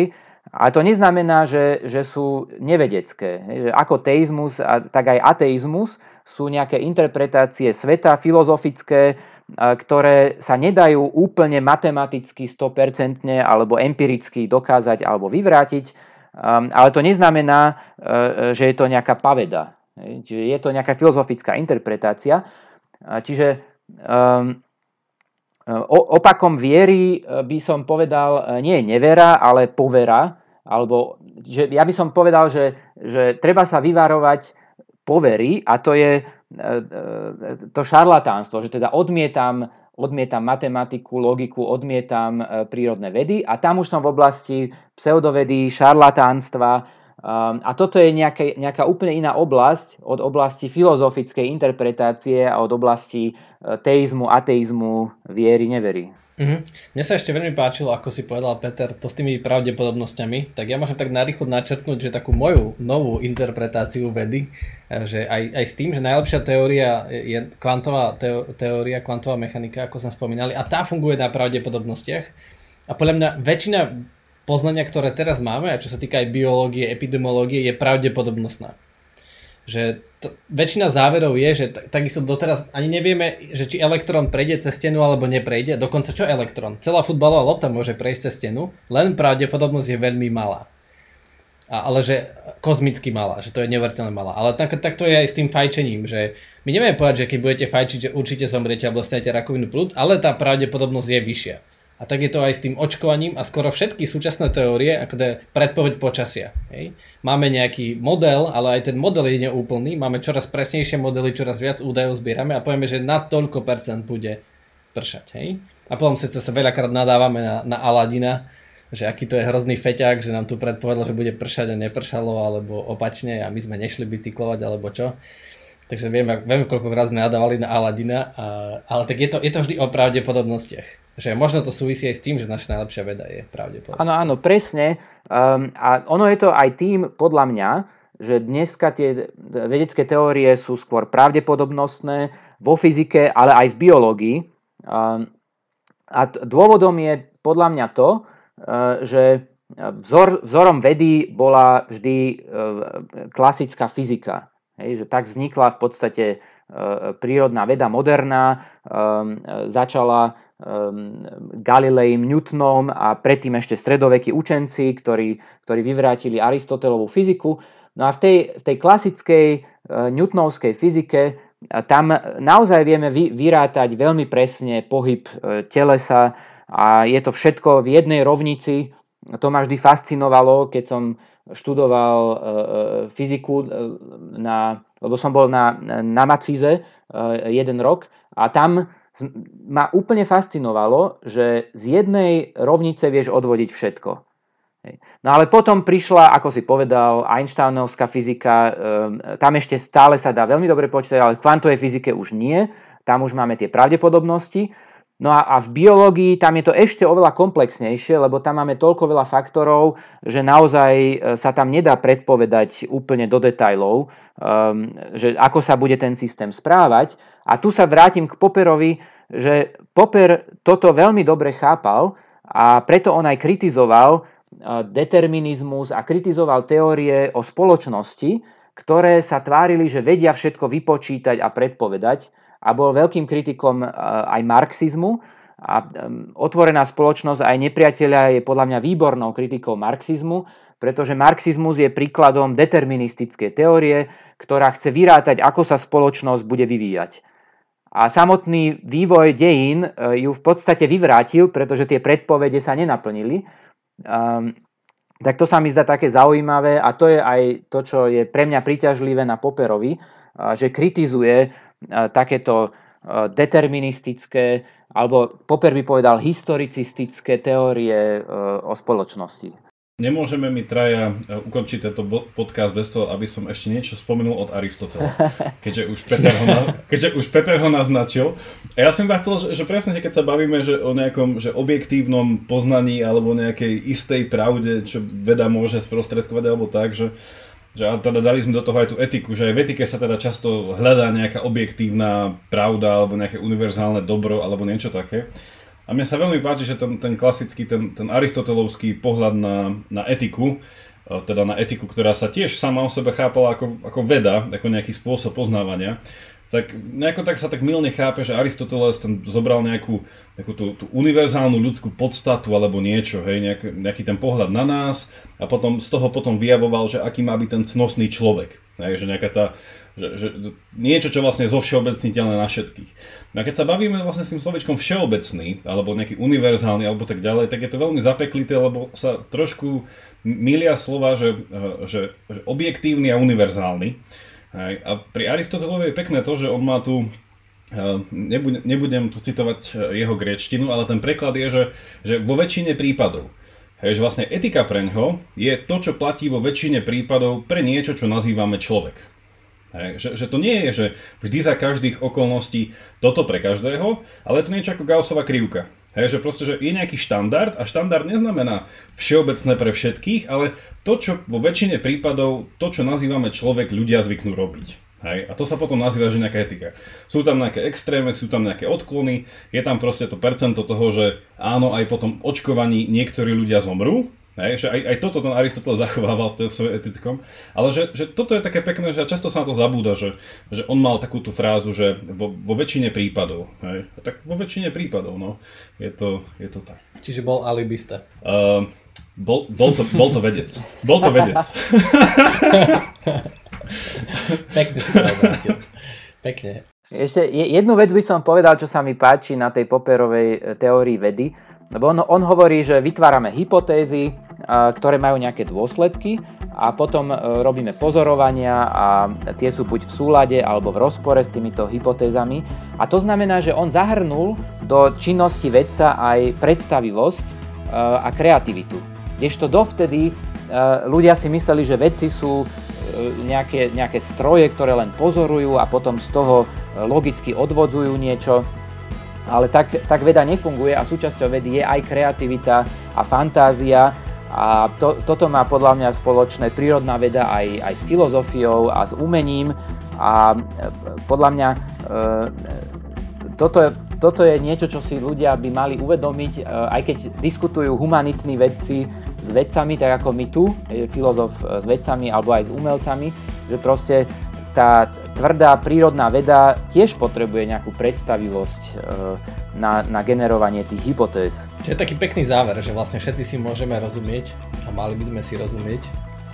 ale to neznamená, že, že sú nevedecké. Ako teizmus, tak aj ateizmus sú nejaké interpretácie sveta filozofické, e, ktoré sa nedajú úplne matematicky 100% alebo empiricky dokázať alebo vyvrátiť, e, ale to neznamená, že je to nejaká paveda. Čiže je to nejaká filozofická interpretácia. Čiže um, opakom viery e, by som povedal, e, nie nevera, ale povera. Alebo, že ja by som povedal, že, že treba sa vyvarovať povery a to je to šarlatánstvo, že teda odmietam, odmietam matematiku, logiku, odmietam prírodné vedy a tam už som v oblasti pseudovedy, šarlatánstva, Um, a toto je nejaká, nejaká úplne iná oblasť od oblasti filozofickej interpretácie a od oblasti uh, teizmu, ateizmu, viery, nevery. Mm-hmm. Mne sa ešte veľmi páčilo, ako si povedal Peter, to s tými pravdepodobnosťami, tak ja môžem tak narýchlo načrtnúť, že takú moju novú interpretáciu vedy, eh, že aj, aj s tým, že najlepšia teória je kvantová teória, kvantová mechanika, ako sme spomínali, a tá funguje na pravdepodobnostiach. A podľa mňa väčšina poznania, ktoré teraz máme, a čo sa týka aj biológie, epidemiológie, je pravdepodobnostná že t- väčšina záverov je, že t- takisto doteraz ani nevieme, že či elektrón prejde cez stenu alebo neprejde. Dokonca čo elektrón? Celá futbalová lopta môže prejsť cez stenu, len pravdepodobnosť je veľmi malá. A, ale že kozmicky malá, že to je neuveriteľne malá. Ale tak, tak to je aj s tým fajčením, že my nevieme povedať, že keď budete fajčiť, že určite zomriete alebo dostanete rakovinu plúc, ale tá pravdepodobnosť je vyššia. A tak je to aj s tým očkovaním a skoro všetky súčasné teórie, ako je predpoveď počasia. Hej. Máme nejaký model, ale aj ten model je neúplný, máme čoraz presnejšie modely, čoraz viac údajov zbierame a povieme, že na toľko percent bude pršať. Hej. A potom sa sa veľakrát nadávame na, na Aladina, že aký to je hrozný feťák, že nám tu predpovedal, že bude pršať a nepršalo, alebo opačne a my sme nešli bicyklovať, alebo čo. Takže viem, viem koľkokrát sme nadávali na Aladina, a, ale tak je to, je to vždy o pravdepodobnostiach. Že možno to súvisí aj s tým, že naša najlepšia veda je pravdepodobnosť. Áno, áno, presne. Um, a ono je to aj tým, podľa mňa, že dneska tie vedecké teórie sú skôr pravdepodobnostné vo fyzike, ale aj v biológii. Um, a dôvodom je podľa mňa to, uh, že vzor, vzorom vedy bola vždy uh, klasická fyzika. Hej, že tak vznikla v podstate e, prírodná veda moderná, e, začala e, Galilejem, Newtonom a predtým ešte stredovekí učenci, ktorí, ktorí vyvrátili Aristotelovú fyziku. No a v tej, v tej klasickej newtonovskej fyzike tam naozaj vieme vy, vyrátať veľmi presne pohyb telesa a je to všetko v jednej rovnici. To ma vždy fascinovalo, keď som študoval e, e, fyziku, e, na, lebo som bol na, na Matfize jeden rok a tam ma úplne fascinovalo, že z jednej rovnice vieš odvodiť všetko. No ale potom prišla, ako si povedal, Einsteinovská fyzika, tam ešte stále sa dá veľmi dobre počítať, ale v kvantovej fyzike už nie, tam už máme tie pravdepodobnosti No a, a v biológii tam je to ešte oveľa komplexnejšie, lebo tam máme toľko veľa faktorov, že naozaj e, sa tam nedá predpovedať úplne do detajlov, um, že ako sa bude ten systém správať. A tu sa vrátim k Poperovi, že Popper toto veľmi dobre chápal a preto on aj kritizoval e, determinizmus a kritizoval teórie o spoločnosti, ktoré sa tvárili, že vedia všetko vypočítať a predpovedať a bol veľkým kritikom eh, aj marxizmu. A otvorená spoločnosť aj nepriateľa je podľa mňa výbornou kritikou marxizmu, pretože marxizmus je príkladom deterministickej teórie, ktorá chce vyrátať, ako sa spoločnosť bude vyvíjať. A samotný vývoj dejín eh, ju v podstate vyvrátil, pretože tie predpovede sa nenaplnili. Um, tak to sa mi zdá také zaujímavé a to je aj to, čo je pre mňa príťažlivé na Poperovi, že kritizuje takéto deterministické, alebo Popper by povedal historicistické teórie o spoločnosti. Nemôžeme mi traja e, ukončiť tento podcast bez toho, aby som ešte niečo spomenul od Aristotela, <laughs> keďže už Peter ho, na, keďže už Peter ho naznačil. A ja som vám chcel, že, že presne, že keď sa bavíme že o nejakom že objektívnom poznaní alebo nejakej istej pravde, čo veda môže sprostredkovať alebo tak, že, že a teda dali sme do toho aj tú etiku, že aj v etike sa teda často hľadá nejaká objektívna pravda alebo nejaké univerzálne dobro alebo niečo také. A mne sa veľmi páči, že ten, ten klasický, ten, ten aristotelovský pohľad na, na etiku, e, teda na etiku, ktorá sa tiež sama o sebe chápala ako, ako veda, ako nejaký spôsob poznávania, tak nejako tak sa tak milne chápe, že Aristoteles ten zobral nejakú, nejakú tú, tú univerzálnu ľudskú podstatu alebo niečo, hej, nejak, nejaký ten pohľad na nás a potom z toho potom vyjavoval, že aký má byť ten cnosný človek. Hej, že nejaká tá, že, že niečo, čo vlastne zo všeobecniteľné na všetkých. A keď sa bavíme vlastne s tým slovičkom všeobecný, alebo nejaký univerzálny, alebo tak ďalej, tak je to veľmi zapeklité, lebo sa trošku milia slova, že, že, že objektívny a univerzálny. Hej. A pri Aristotelovi je pekné to, že on má tu eh, Nebudem, nebudem tu citovať eh, jeho gréčtinu, ale ten preklad je, že, že vo väčšine prípadov. Hej, že vlastne etika pre ňo je to, čo platí vo väčšine prípadov pre niečo, čo nazývame človek. Hej, že, že to nie je, že vždy za každých okolností toto pre každého, ale je to niečo ako Gaussova krivka. Hej, že proste, že je nejaký štandard a štandard neznamená všeobecné pre všetkých, ale to, čo vo väčšine prípadov, to, čo nazývame človek, ľudia zvyknú robiť. Hej? A to sa potom nazýva, že nejaká etika. Sú tam nejaké extrémy, sú tam nejaké odklony, je tam proste to percento toho, že áno, aj po tom očkovaní niektorí ľudia zomrú, Hej, že aj, aj toto ten Aristoteles zachovával v svojom etickom, ale že, že toto je také pekné, že často sa na to zabúda, že, že on mal takú tú frázu, že vo, vo väčšine prípadov, hej, tak vo väčšine prípadov, no, je to, je to tak. Čiže bol alibista. Uh, bol, bol, to, bol to vedec. Bol to vedec. <laughs> Pekne si povedal. Pekne. Ešte jednu vec by som povedal, čo sa mi páči na tej Popperovej e, teórii vedy, lebo on, on hovorí, že vytvárame hypotézy, ktoré majú nejaké dôsledky a potom e, robíme pozorovania a tie sú buď v súlade alebo v rozpore s týmito hypotézami. A to znamená, že on zahrnul do činnosti vedca aj predstavivosť e, a kreativitu. Kdežto dovtedy ľudia si mysleli, že vedci sú nejaké, nejaké stroje, ktoré len pozorujú a potom z toho logicky odvodzujú niečo. Ale tak, tak veda nefunguje a súčasťou vedy je aj kreativita a fantázia a to, toto má podľa mňa spoločné prírodná veda aj, aj s filozofiou a s umením. A e, podľa mňa e, toto, toto je niečo, čo si ľudia by mali uvedomiť, e, aj keď diskutujú humanitní vedci s vedcami, tak ako my tu, filozof s vedcami alebo aj s umelcami, že proste tá tvrdá prírodná veda tiež potrebuje nejakú predstavivosť e, na, na generovanie tých hypotéz. Čiže je taký pekný záver, že vlastne všetci si môžeme rozumieť a mali by sme si rozumieť.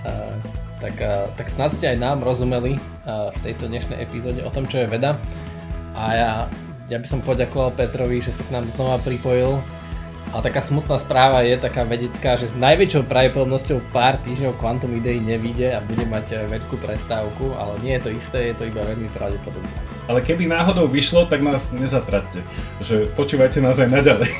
Uh, tak, uh, tak snad ste aj nám rozumeli v tejto dnešnej epizóde o tom, čo je veda. A ja, ja by som poďakoval Petrovi, že sa k nám znova pripojil a taká smutná správa je taká vedecká, že s najväčšou pravdepodobnosťou pár týždňov Quantum Idei nevíde a bude mať eh, veľkú prestávku, ale nie je to isté, je to iba veľmi pravdepodobné. Ale keby náhodou vyšlo, tak nás nezatratte. Že počúvajte nás aj naďalej.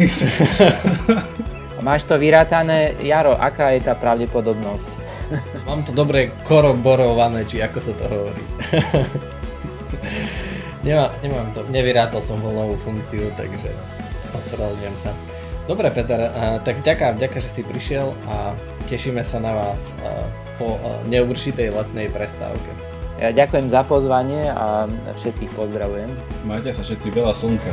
<laughs> Máš to vyrátané, Jaro, aká je tá pravdepodobnosť? <laughs> Mám to dobre koroborované, či ako sa to hovorí. <laughs> Nemá, nemám to, nevyrátol som voľnovú funkciu, takže ospravedlňujem sa. Dobre Peter, tak ďaká, ďaká, že si prišiel a tešíme sa na vás po neurčitej letnej prestávke. Ja ďakujem za pozvanie a všetkých pozdravujem. Majte sa všetci veľa slnka.